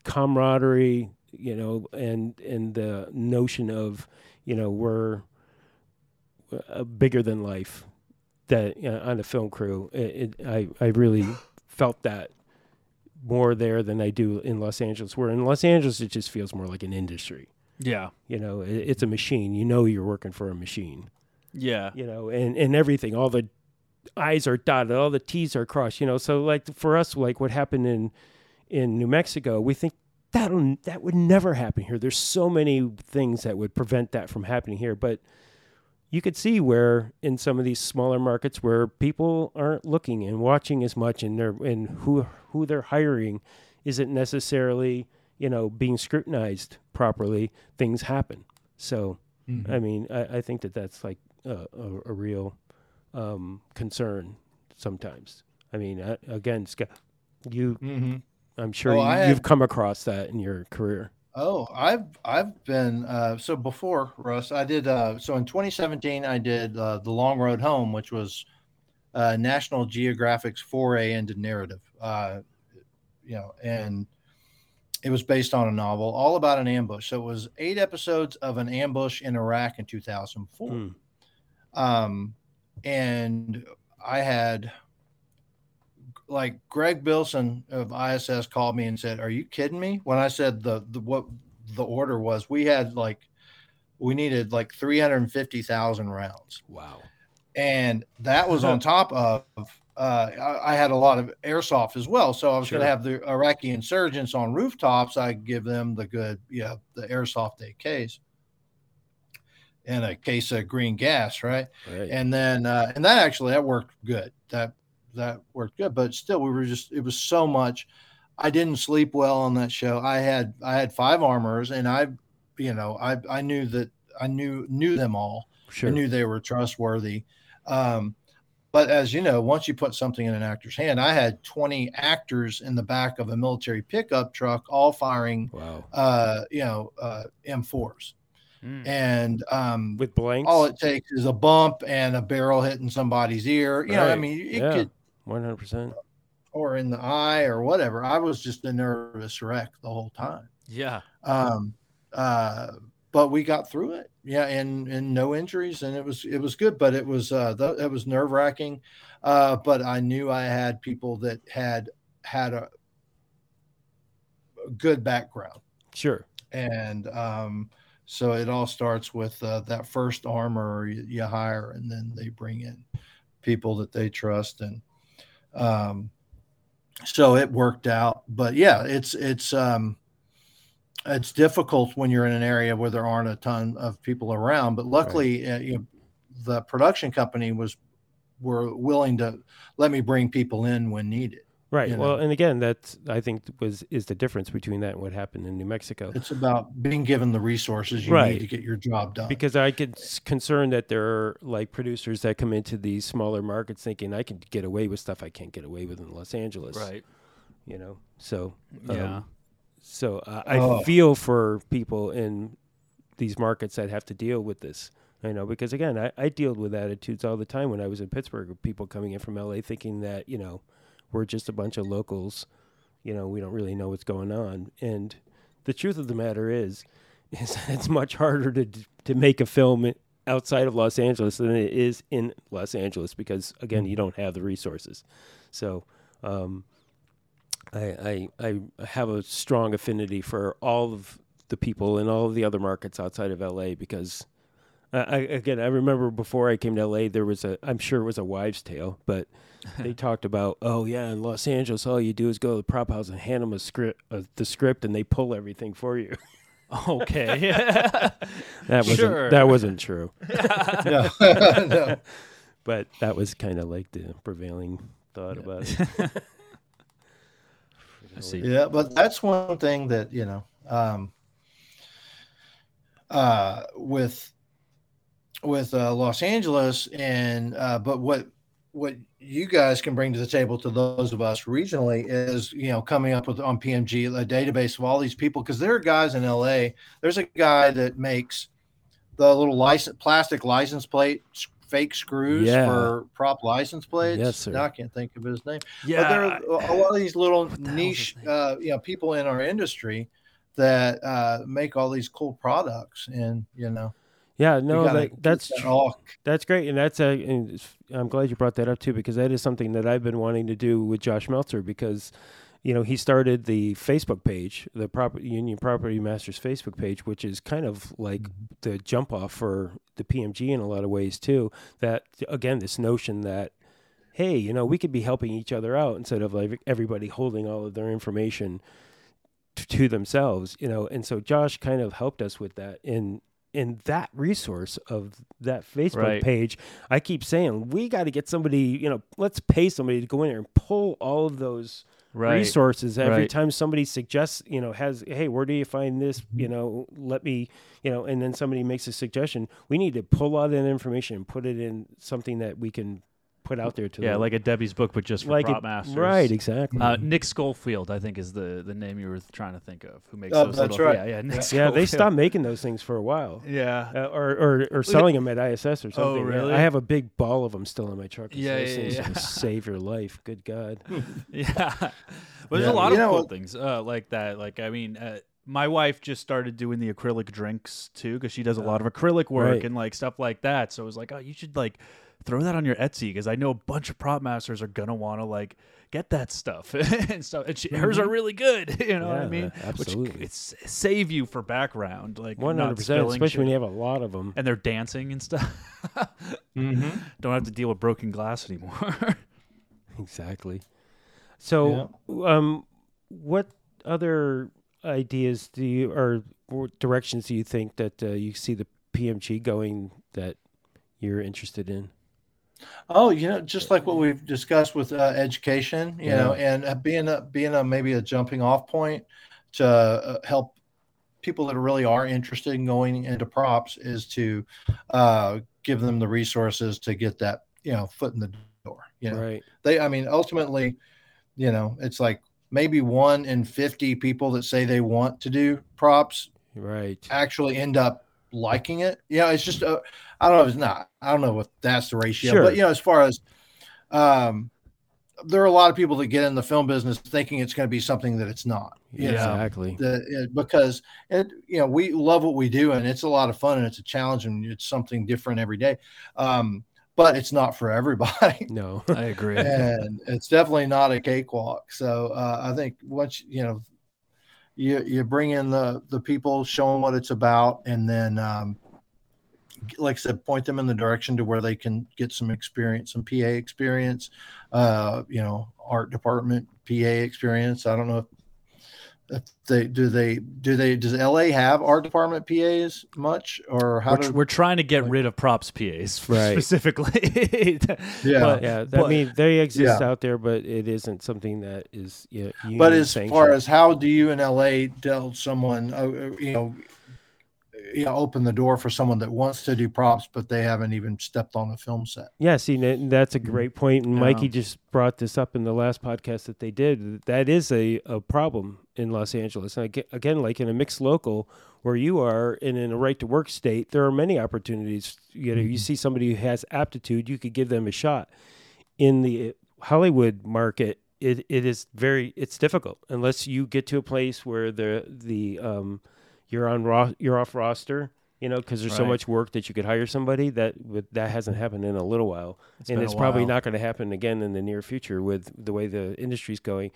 camaraderie, you know, and and the notion of you know we're uh, bigger than life that you know, on a film crew. It, it, I I really felt that more there than I do in Los Angeles. Where in Los Angeles, it just feels more like an industry. yeah. You know, it, it's a machine. You know, you're working for a machine Yeah. you know, and, and everything. All the I's are dotted, all the T's are crossed, you know. So like for us, like what happened in in New Mexico, we think that that would never happen here. There's so many things that would prevent that from happening here, but you could see where in some of these smaller markets where people aren't looking and watching as much and they're and who who they're hiring isn't necessarily, you know, being scrutinized properly, things happen. So mm-hmm. I mean, I, I think that that's like a, a, a real um, concern sometimes. I mean, I, again, Scott, you, Mm-hmm. I'm sure Oh, you, had- you've come across that in your career. Oh, I've I've been uh, so before Rust. I did uh, so in 2017. I did uh, the Long Road Home, which was uh, National Geographic's foray into narrative. Uh, you know, and it was based on a novel all about an ambush. So it was eight episodes of an ambush in Iraq in 2004. Hmm. Um, and I had like Greg Bilson of ISS called me and said, "Are you kidding me?" When I said the the what the order was, we had like we needed like 350,000 rounds. Wow. And that was on top of uh, I, I had a lot of airsoft as well. So I was going to have the Iraqi insurgents on rooftops. I give them the good, yeah, the airsoft AKs and a case of green gas, right? Right. and then uh, and that actually that worked good that that worked good but still we were just it was so much i didn't sleep well on that show i had i had five armors and i you know i i knew that i knew knew them all sure. i knew they were trustworthy um but as you know once you put something in an actor's hand i had 20 actors in the back of a military pickup truck all firing wow. uh you know uh m4s Mm. and um With blanks. all it takes is a bump and a barrel hitting somebody's ear. You know, I mean, it Yeah. could, 100%. or in the eye or whatever. I was just a nervous wreck the whole time. Yeah. Um, uh, but we got through it. Yeah. And, and no injuries. And it was, it was good, but it was, uh, th- it was nerve wracking. Uh, but I knew I had people that had, had a, a good background. Sure. and um, so it all starts with uh, that first armor you, you hire, and then they bring in people that they trust, and um, so it worked out. But yeah, it's it's um, it's difficult when you're in an area where there aren't a ton of people around. But luckily, uh, you know, the production company was were willing to let me bring people in when needed. Right. You well, know. and again, that I think was is the difference between that and what happened in New Mexico. It's about being given the resources you Right. need to get your job done. because I get s- concerned that there are like producers that come into these smaller markets thinking I can get away with stuff I can't get away with in Los Angeles. Right. You know. So um, Yeah. So uh, I Oh. feel for people in these markets that have to deal with this. I know because again, I, I dealt with attitudes all the time when I was in Pittsburgh with people coming in from LA thinking that you know we're just a bunch of locals. You know, we don't really know what's going on. And the truth of the matter is, it's, it's much harder to to make a film outside of Los Angeles than it is in Los Angeles because again you don't have the resources. So um, I, I I have a strong affinity for all of the people in all of the other markets outside of LA because I, again I remember before I came to LA there was a I'm sure it was a wives' tale but they talked about oh yeah in Los Angeles all you do is go to the prop house and hand them a script uh, the script and they pull everything for you. Okay. that wasn't Sure. that wasn't true. no, no. But that was kind of like the prevailing thought about it. I see. Yeah, but that's one thing that you know, um, uh, with with uh, Los Angeles, and uh, but what what you guys can bring to the table to those of us regionally is you know coming up with on PMG a database of all these people because there are guys in LA. There's a guy that makes the little license plastic license plate fake screws Yeah. for prop license plates. Yes, sir. Now I can't think of his name. Yeah. But there are a lot of these little the niche, uh, you know, people in our industry that uh, make all these cool products, and you know, Yeah, no, that, that's that that's great, and that's a. And I'm glad you brought that up too because that is something that I've been wanting to do with Josh Meltzer because, you know, he started the Facebook page, the Property Union Property Masters Facebook page, which is kind of like the jump off for the PMG in a lot of ways too. That again, this notion that hey, you know, we could be helping each other out instead of like everybody holding all of their information to themselves, you know. And so Josh kind of helped us with that in in that resource of that Facebook Right. page. I keep saying we got to get somebody, you know, let's pay somebody to go in there and pull all of those Right. resources every Right. time somebody suggests, you know, has hey, where do you find this? You know, let me, you know, and then somebody makes a suggestion. We need to pull all that information and put it in something that we can put out there to Yeah, the, like a Debbie's book, but just for like prop it- masters. right, exactly. Uh, Nick Schofield, I think, is the, the name you were trying to think of. Who makes Oh, those that's little, right. Yeah, yeah. Nick yeah, Schofield. they stopped making those things for a while. Yeah. Uh, or, or or selling them at ISS or something. Yeah, really? I have a big ball of them still in my truck. Yeah, those yeah, things yeah. will save your life. Good God. Yeah. But there's Yeah. a lot You of know cool things uh, like that. Like, I mean, uh, my wife just started doing the acrylic drinks too because she does a lot of acrylic work Right. and like stuff like that. So it was like, oh, you should like throw that on your Etsy because I know a bunch of prop masters are gonna want to like get that stuff and stuff. And she, hers are really good. You know what I mean? absolutely. Which it's save you for background, like hundred percent. Especially shit. when you have a lot of them. and they're dancing and stuff. Mm-hmm. Don't have to deal with broken glass anymore. Exactly. So, um, what other ideas do you or directions do you think that uh, you see the PMG going that you're interested in? Oh, you know, just like what we've discussed with uh, education, you Yeah. know, and uh, being a being a maybe a jumping off point to uh, help people that really are interested in going into props is to uh, give them the resources to get that you know foot in the door. You know, Right. they, I mean, ultimately, you know, it's like maybe one in fifty people that say they want to do props Right. actually end up liking it. You know, it's just uh, I don't know. It's not. I don't know what that's the ratio, Sure. but you know, as far as um, there are a lot of people that get in the film business thinking it's going to be something that it's not. Exactly. the, it- because it, you know, we love what we do and it's a lot of fun and it's a challenge and it's something different every day. Um, but it's not for everybody. No. I agree. and it's definitely not a cakewalk. So uh, I think once you know, you you bring in the the people, show them what it's about, and then, um, like I said, point them in the direction to where they can get some experience, some PA experience, uh, you know, art department PA experience. I don't know if. If they do they do they does LA have art department PAs much or how We're, do we're trying to get like- rid of props PAs Right. specifically. yeah but- Yeah, I but- mean they exist Yeah. out there, but it isn't something that is yeah. but union as sanctioned. far as how do you in LA tell someone, uh, uh, you know, you know, open the door for someone that wants to do props, but they haven't even stepped on a film set? Yeah, see, that's a mm-hmm. great point. And Yeah. Mikey just brought this up in the last podcast that they did. That is a, a problem in Los Angeles. And again, like in a mixed local where you are and in a right to work state, there are many opportunities. You know, you mm-hmm. see somebody who has aptitude, you could give them a shot. In the uh, Hollywood market, it, it is very it's difficult unless you get to a place where the the um, you're on ro- you're off roster. You know, because there's so much work that you could hire somebody that would, that hasn't happened in a little while, and been a it's probably not going to happen again in the near future with the way the industry's going.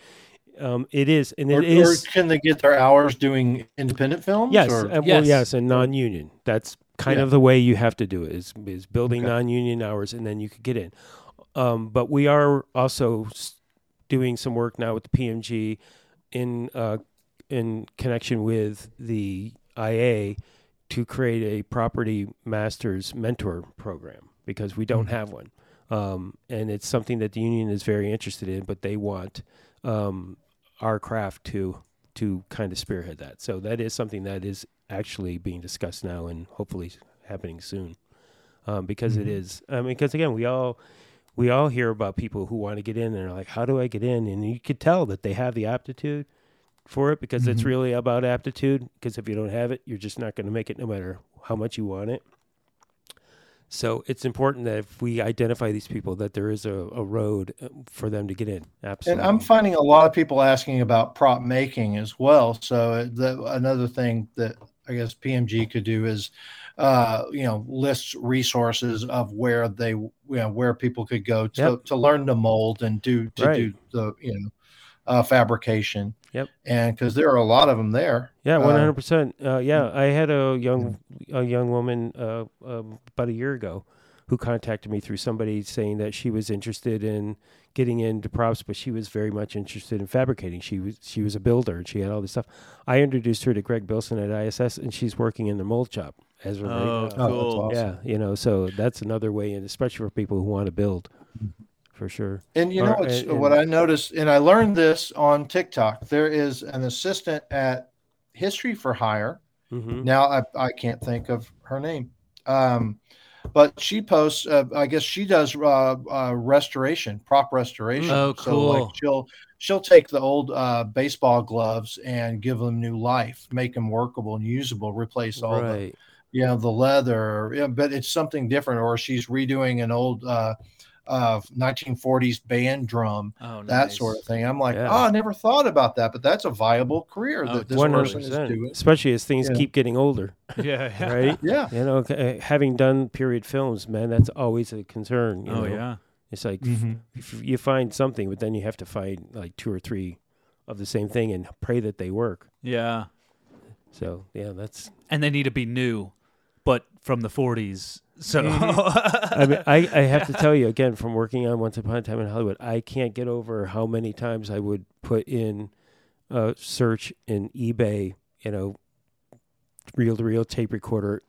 Um, it is, and Or, it is. or can they get their hours doing independent films? Yes, or- uh, well, Yes. yes, and non-union. That's kind Yeah. of the way you have to do it. Is is building Okay. non-union hours, and then you could get in. Um, but we are also doing some work now with the PMG in uh, in connection with the IA to create a property masters mentor program because we don't have one, um, and it's something that the union is very interested in, but they want um, our craft to to kind of spearhead that. So that is something that is actually being discussed now and hopefully happening soon. Um, because it Mhm. is, I mean, because again, we all we all hear about people who want to get in and are like, how do I get in? And you could tell that they have the aptitude for it because it's Mhm. really about aptitude. Because if you don't have it, you're just not going to make it, no matter how much you want it. So it's important that if we identify these people, that there is a, a road uh, for them to get in. Absolutely. And I'm finding a lot of people asking about prop making as well. So uh, the, another thing that I guess PMG could do is, uh, you know, list resources of where they, you know, where people could go to, Yep. to learn to mold and do to Right. do the, you know, uh, fabrication. Yep. And because there are a lot of them there. Yeah, Uh, one hundred percent. Yeah, I had a young a young woman uh, um, about a year ago who contacted me through somebody saying that she was interested in getting into props, but she was very much interested in fabricating. She was she was a builder and she had all this stuff. I introduced her to Greg Bilson at ISS, and she's working in the mold shop as of right Oh, now. Oh, cool. awesome. Yeah, you know, so that's another way, and especially for people who want to build, for sure. And you Or- know and- what I noticed, and I learned this on TikTok. There is an assistant at History for Hire. hmm Now I, I can't think of her name, um, but she posts. Uh, I guess she does uh, uh, restoration, prop restoration. Oh, So cool. like she'll she'll take the old uh, baseball gloves and give them new life, make them workable and usable, replace all the Right. you know the leather yeah, but it's something different or she's redoing an old uh uh 1940s band drum Oh, that sort of thing i'm like Yeah. oh i never thought about that but that's a viable career Oh, that this One hundred person is percent. doing Especially as things Yeah. keep getting older, Yeah. yeah. right? yeah You know, uh, having done period films, man, that's always a concern. You Oh know? yeah. It's like Mm-hmm. if you find something, but then you have to find like two or three of the same thing and pray that they work. Yeah. So yeah, that's. And they need to be new, but from the 40s. So Mm-hmm. I mean, I, I have to tell you again from working on Once Upon a Time in Hollywood, I can't get over how many times I would put in a search in eBay, you know, reel to reel tape recorder,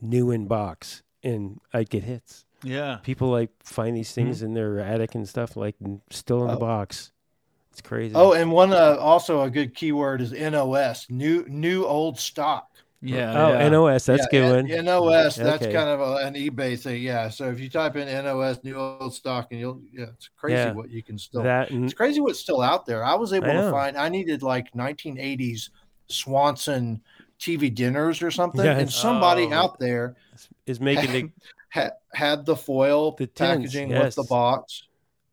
new in box, and I'd get hits. yeah. People like find these things in their attic and stuff, like still in the Mm-hmm. Oh. box. It's crazy. oh and one uh, also a good keyword is nos new new old stock Yeah. oh, yeah. NOS, that's yeah, good N- one. nos that's Okay. kind of a, an ebay thing yeah so if you type in nos new old stock and you'll yeah it's crazy Yeah. what you can still That It's crazy what's still out there. I was able I to find. I needed like 1980s Swanson TV dinners or something, and somebody Oh. out there is making the had had the foil The tins, packaging yes. with the box.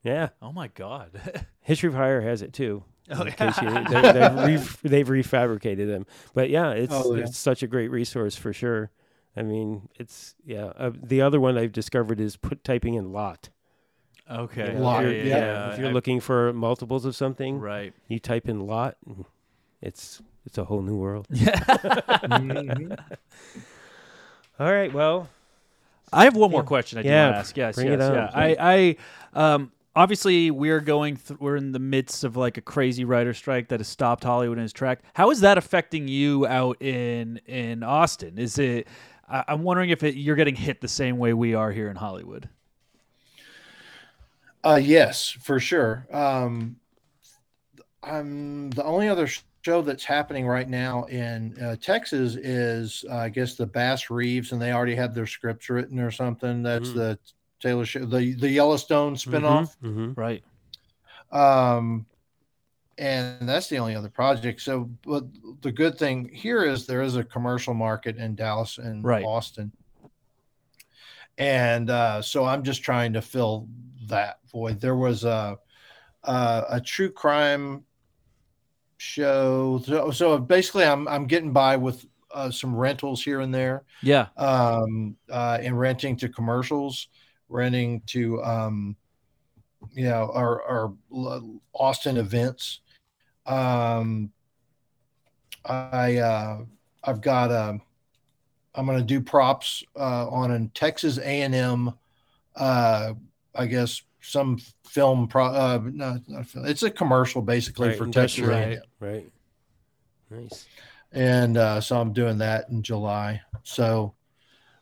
yeah. Oh my God. History for Hire has it too. Oh, case you- yeah. they, re, they've refabricated them. But yeah, it's Oh, yeah. it's such a great resource for sure. I mean, it's yeah. Uh, the other one I've discovered is put typing in lot. okay. Know, Lot, If you're, yeah. if you're I- looking for multiples of something, Right. you type in lot. It's it's a whole new world. Yeah. Mhm. All right. Well, I have one more question I do Yeah, want to ask. Yes, bring yes, yeah. I, I, um, obviously we're going, th- we're in the midst of like a crazy writer strike that has stopped Hollywood in its track. How is that affecting you out in in Austin? Is it? I, I'm wondering if it, you're getting hit the same way we are here in Hollywood. Uh, yes, for sure. Um, um, the only other show that's happening right now in uh, Texas is, uh, I guess, the Bass Reeves, and they already have their scripts written or something. That's Mm. the Taylor show, the the Yellowstone spinoff. hmm Right. Um, and that's the only other project. So, but the good thing here is there is a commercial market in Dallas and Right. Austin. And uh, so I'm just trying to fill that void. There was a a, a true crime show. So, so basically, I'm I'm getting by with uh, some rentals here and there, Yeah. um, uh, and renting to commercials, renting to um, you know our, our Austin events. Um, I uh, I've got um, I'm going to do props uh, on a Texas A and M. Uh, I guess some film pro. Uh, no, not film. It's a commercial basically Right, for Texas. A&M Right. Nice. and uh, so I'm doing that in July. So,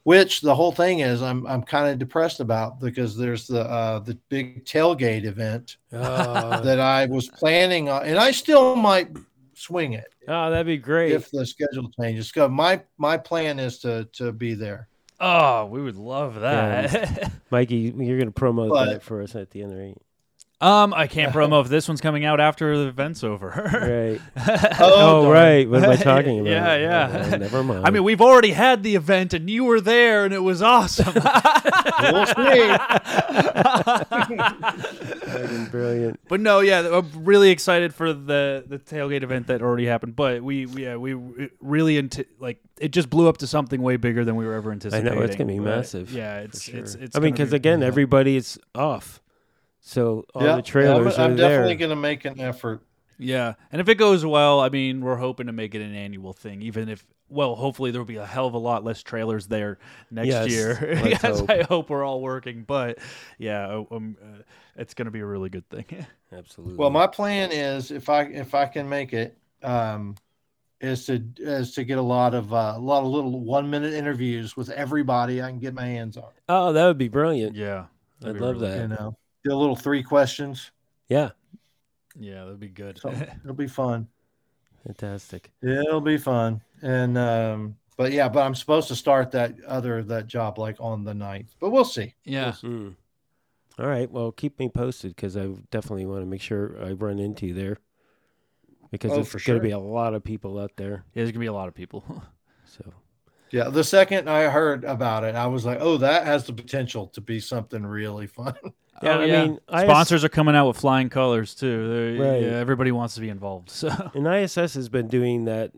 which the whole thing is, I'm I'm kind of depressed about because there's the uh, the big tailgate event Oh, that I was planning on, and I still might swing it oh, that'd be great. if the schedule changes. So my my plan is to to be there. Oh, we would love that. Mikey, you're going to promote But- that for us at the end, right? Um, I can't promo if this one's coming out after the event's over. Right. Oh, Oh, right. What am I talking about? Yeah, yeah. Oh, never mind. I mean, we've already had the event, and you were there, and it was awesome. We'll see. Fucking brilliant. But no, yeah, I'm really excited for the the tailgate event that already happened. But we, we yeah, we really into like it just blew up to something way bigger than we were ever anticipating. I know it's gonna be But, massive. Yeah, it's sure. it's it's. I mean, because be- again, yeah. everybody is off, so all yeah, the trailers yeah, I'm, are I'm there. definitely going to make an effort. yeah, and if it goes well, I mean, we're hoping to make it an annual thing. Even if, well, hopefully there will be a hell of a lot less trailers there next Yes, year. yes, hope. I hope we're all working. But yeah, um, uh, it's going to be a really good thing. Absolutely. Well, my plan is if I if I can make it, um, is to is to get a lot of uh, a lot of little one minute interviews with everybody I can get my hands on. oh, that would be brilliant. yeah, I'd love really- that. You know, do a little three questions. Yeah, Yeah, that'd be good. So it'll be fun. fantastic. It'll be fun. And um, but yeah, but I'm supposed to start that other that job like on the 9th. But we'll see. yeah. Mm. All right. Well, keep me posted because I definitely want to make sure I run into you there because Oh, it's for going to sure. be a lot of people out there. Yeah, there's gonna be a lot of people. So Yeah, the second I heard about it, I was like, "Oh, that has the potential to be something really fun." Yeah, Oh, I mean, ISS sponsors are coming out with flying colors too. Right. Yeah, everybody wants to be involved. So, and ISS has been doing that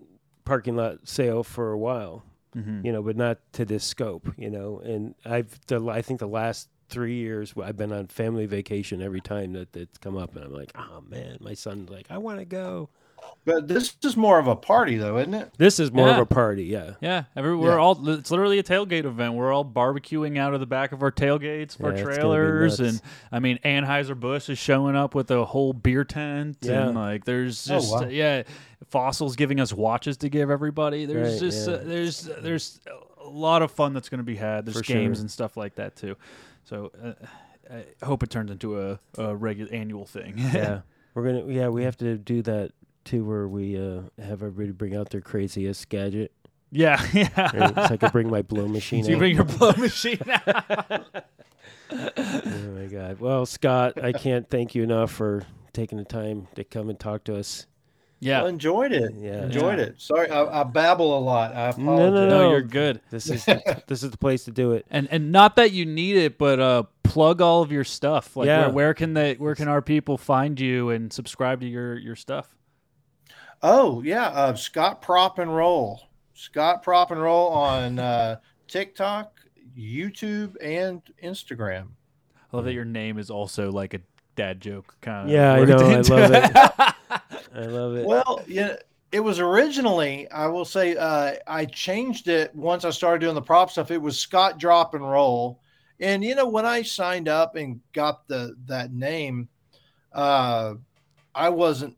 parking lot sale for a while, Mhm. you know, but not to this scope, you know. And I've, the, I think the last three years I've been on family vacation every time that it's come up, and I'm like, oh man, my son's like, I want to go. But this is more of a party, though, isn't it? This is more Yeah. of a party, yeah. yeah, every, we're Yeah. all. It's literally a tailgate event. We're all barbecuing out of the back of our tailgates, Yeah, our it's gonna be trailers, and I mean, Anheuser Busch is showing up with a whole beer tent, Yeah. and like, there's Oh, just wow. yeah, Fossils giving us watches to give everybody. There's Right, just yeah. uh, there's there's a lot of fun that's going to be had. There's For games sure. and stuff like that too. So. Uh, I hope it turns into a, a regular annual thing. yeah, we're gonna. Yeah, we have to do that too, where we uh, have everybody bring out their craziest gadget. yeah, yeah. Right? so I could bring my blow machine. So you out. bring your blow machine out. oh my god! Well, Scott, I can't thank you enough for taking the time to come and talk to us. Yeah. I enjoyed it. Yeah. enjoyed Yeah. it. Sorry, I, I babble a lot. I apologize. No, no, No, no. you're good. This is the, this is the place to do it. And and not that you need it, but uh plug all of your stuff. Like Yeah. where, where can they where can our people find you and subscribe to your your stuff? Oh yeah, uh, Scott Prop and Roll. Scott Prop and Roll on uh, TikTok, YouTube, and Instagram. I love that your name is also like a dad joke kind of. Yeah, I know. I love it. I love it. Well, yeah, it was originally. I will say uh, I changed it once I started doing the prop stuff. It was Scott Drop and Roll, and you know when I signed up and got the that name, uh, I wasn't.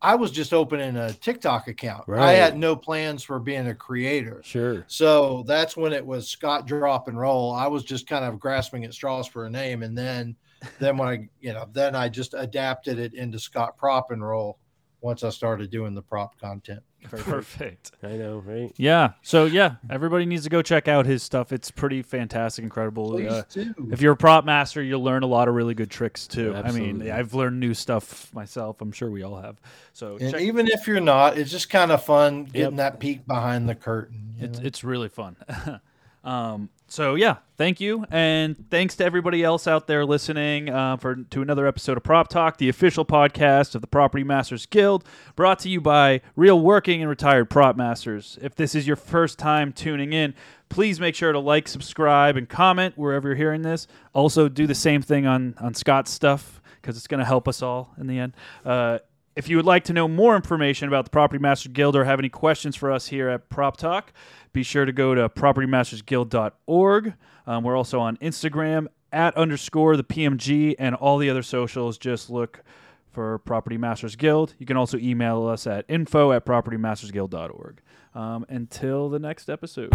I was just opening a TikTok account. Right. I had no plans for being a creator. Sure. So that's when it was Scott Drop and Roll. I was just kind of grasping at straws for a name, and then, then when I, you know, then I just adapted it into Scott Prop and Roll once I started doing the prop content. Perfect. I know, right? Yeah. So yeah, everybody needs to go check out his stuff. It's pretty fantastic, incredible. Please Uh, do. if you're a prop master, you'll learn a lot of really good tricks too. I mean, I've learned new stuff myself. I'm sure we all have. So and check, even if you're not, it's just kind of fun getting that peek behind the curtain. It's know? it's really fun. um, So yeah, thank you, and thanks to everybody else out there listening uh, for to another episode of Prop Talk, the official podcast of the Property Masters Guild, brought to you by real working and retired prop masters. If this is your first time tuning in, please make sure to like, subscribe, and comment wherever you're hearing this. Also, do the same thing on on Scott's stuff because it's going to help us all in the end. Uh, if you would like to know more information about the Property Masters Guild or have any questions for us here at Prop Talk, be sure to go to propertymastersguild.org. Um, we're also on Instagram at underscore the PMG and all the other socials. Just look for Property Masters Guild. You can also email us at info at propertymastersguild.org. Um, until the next episode.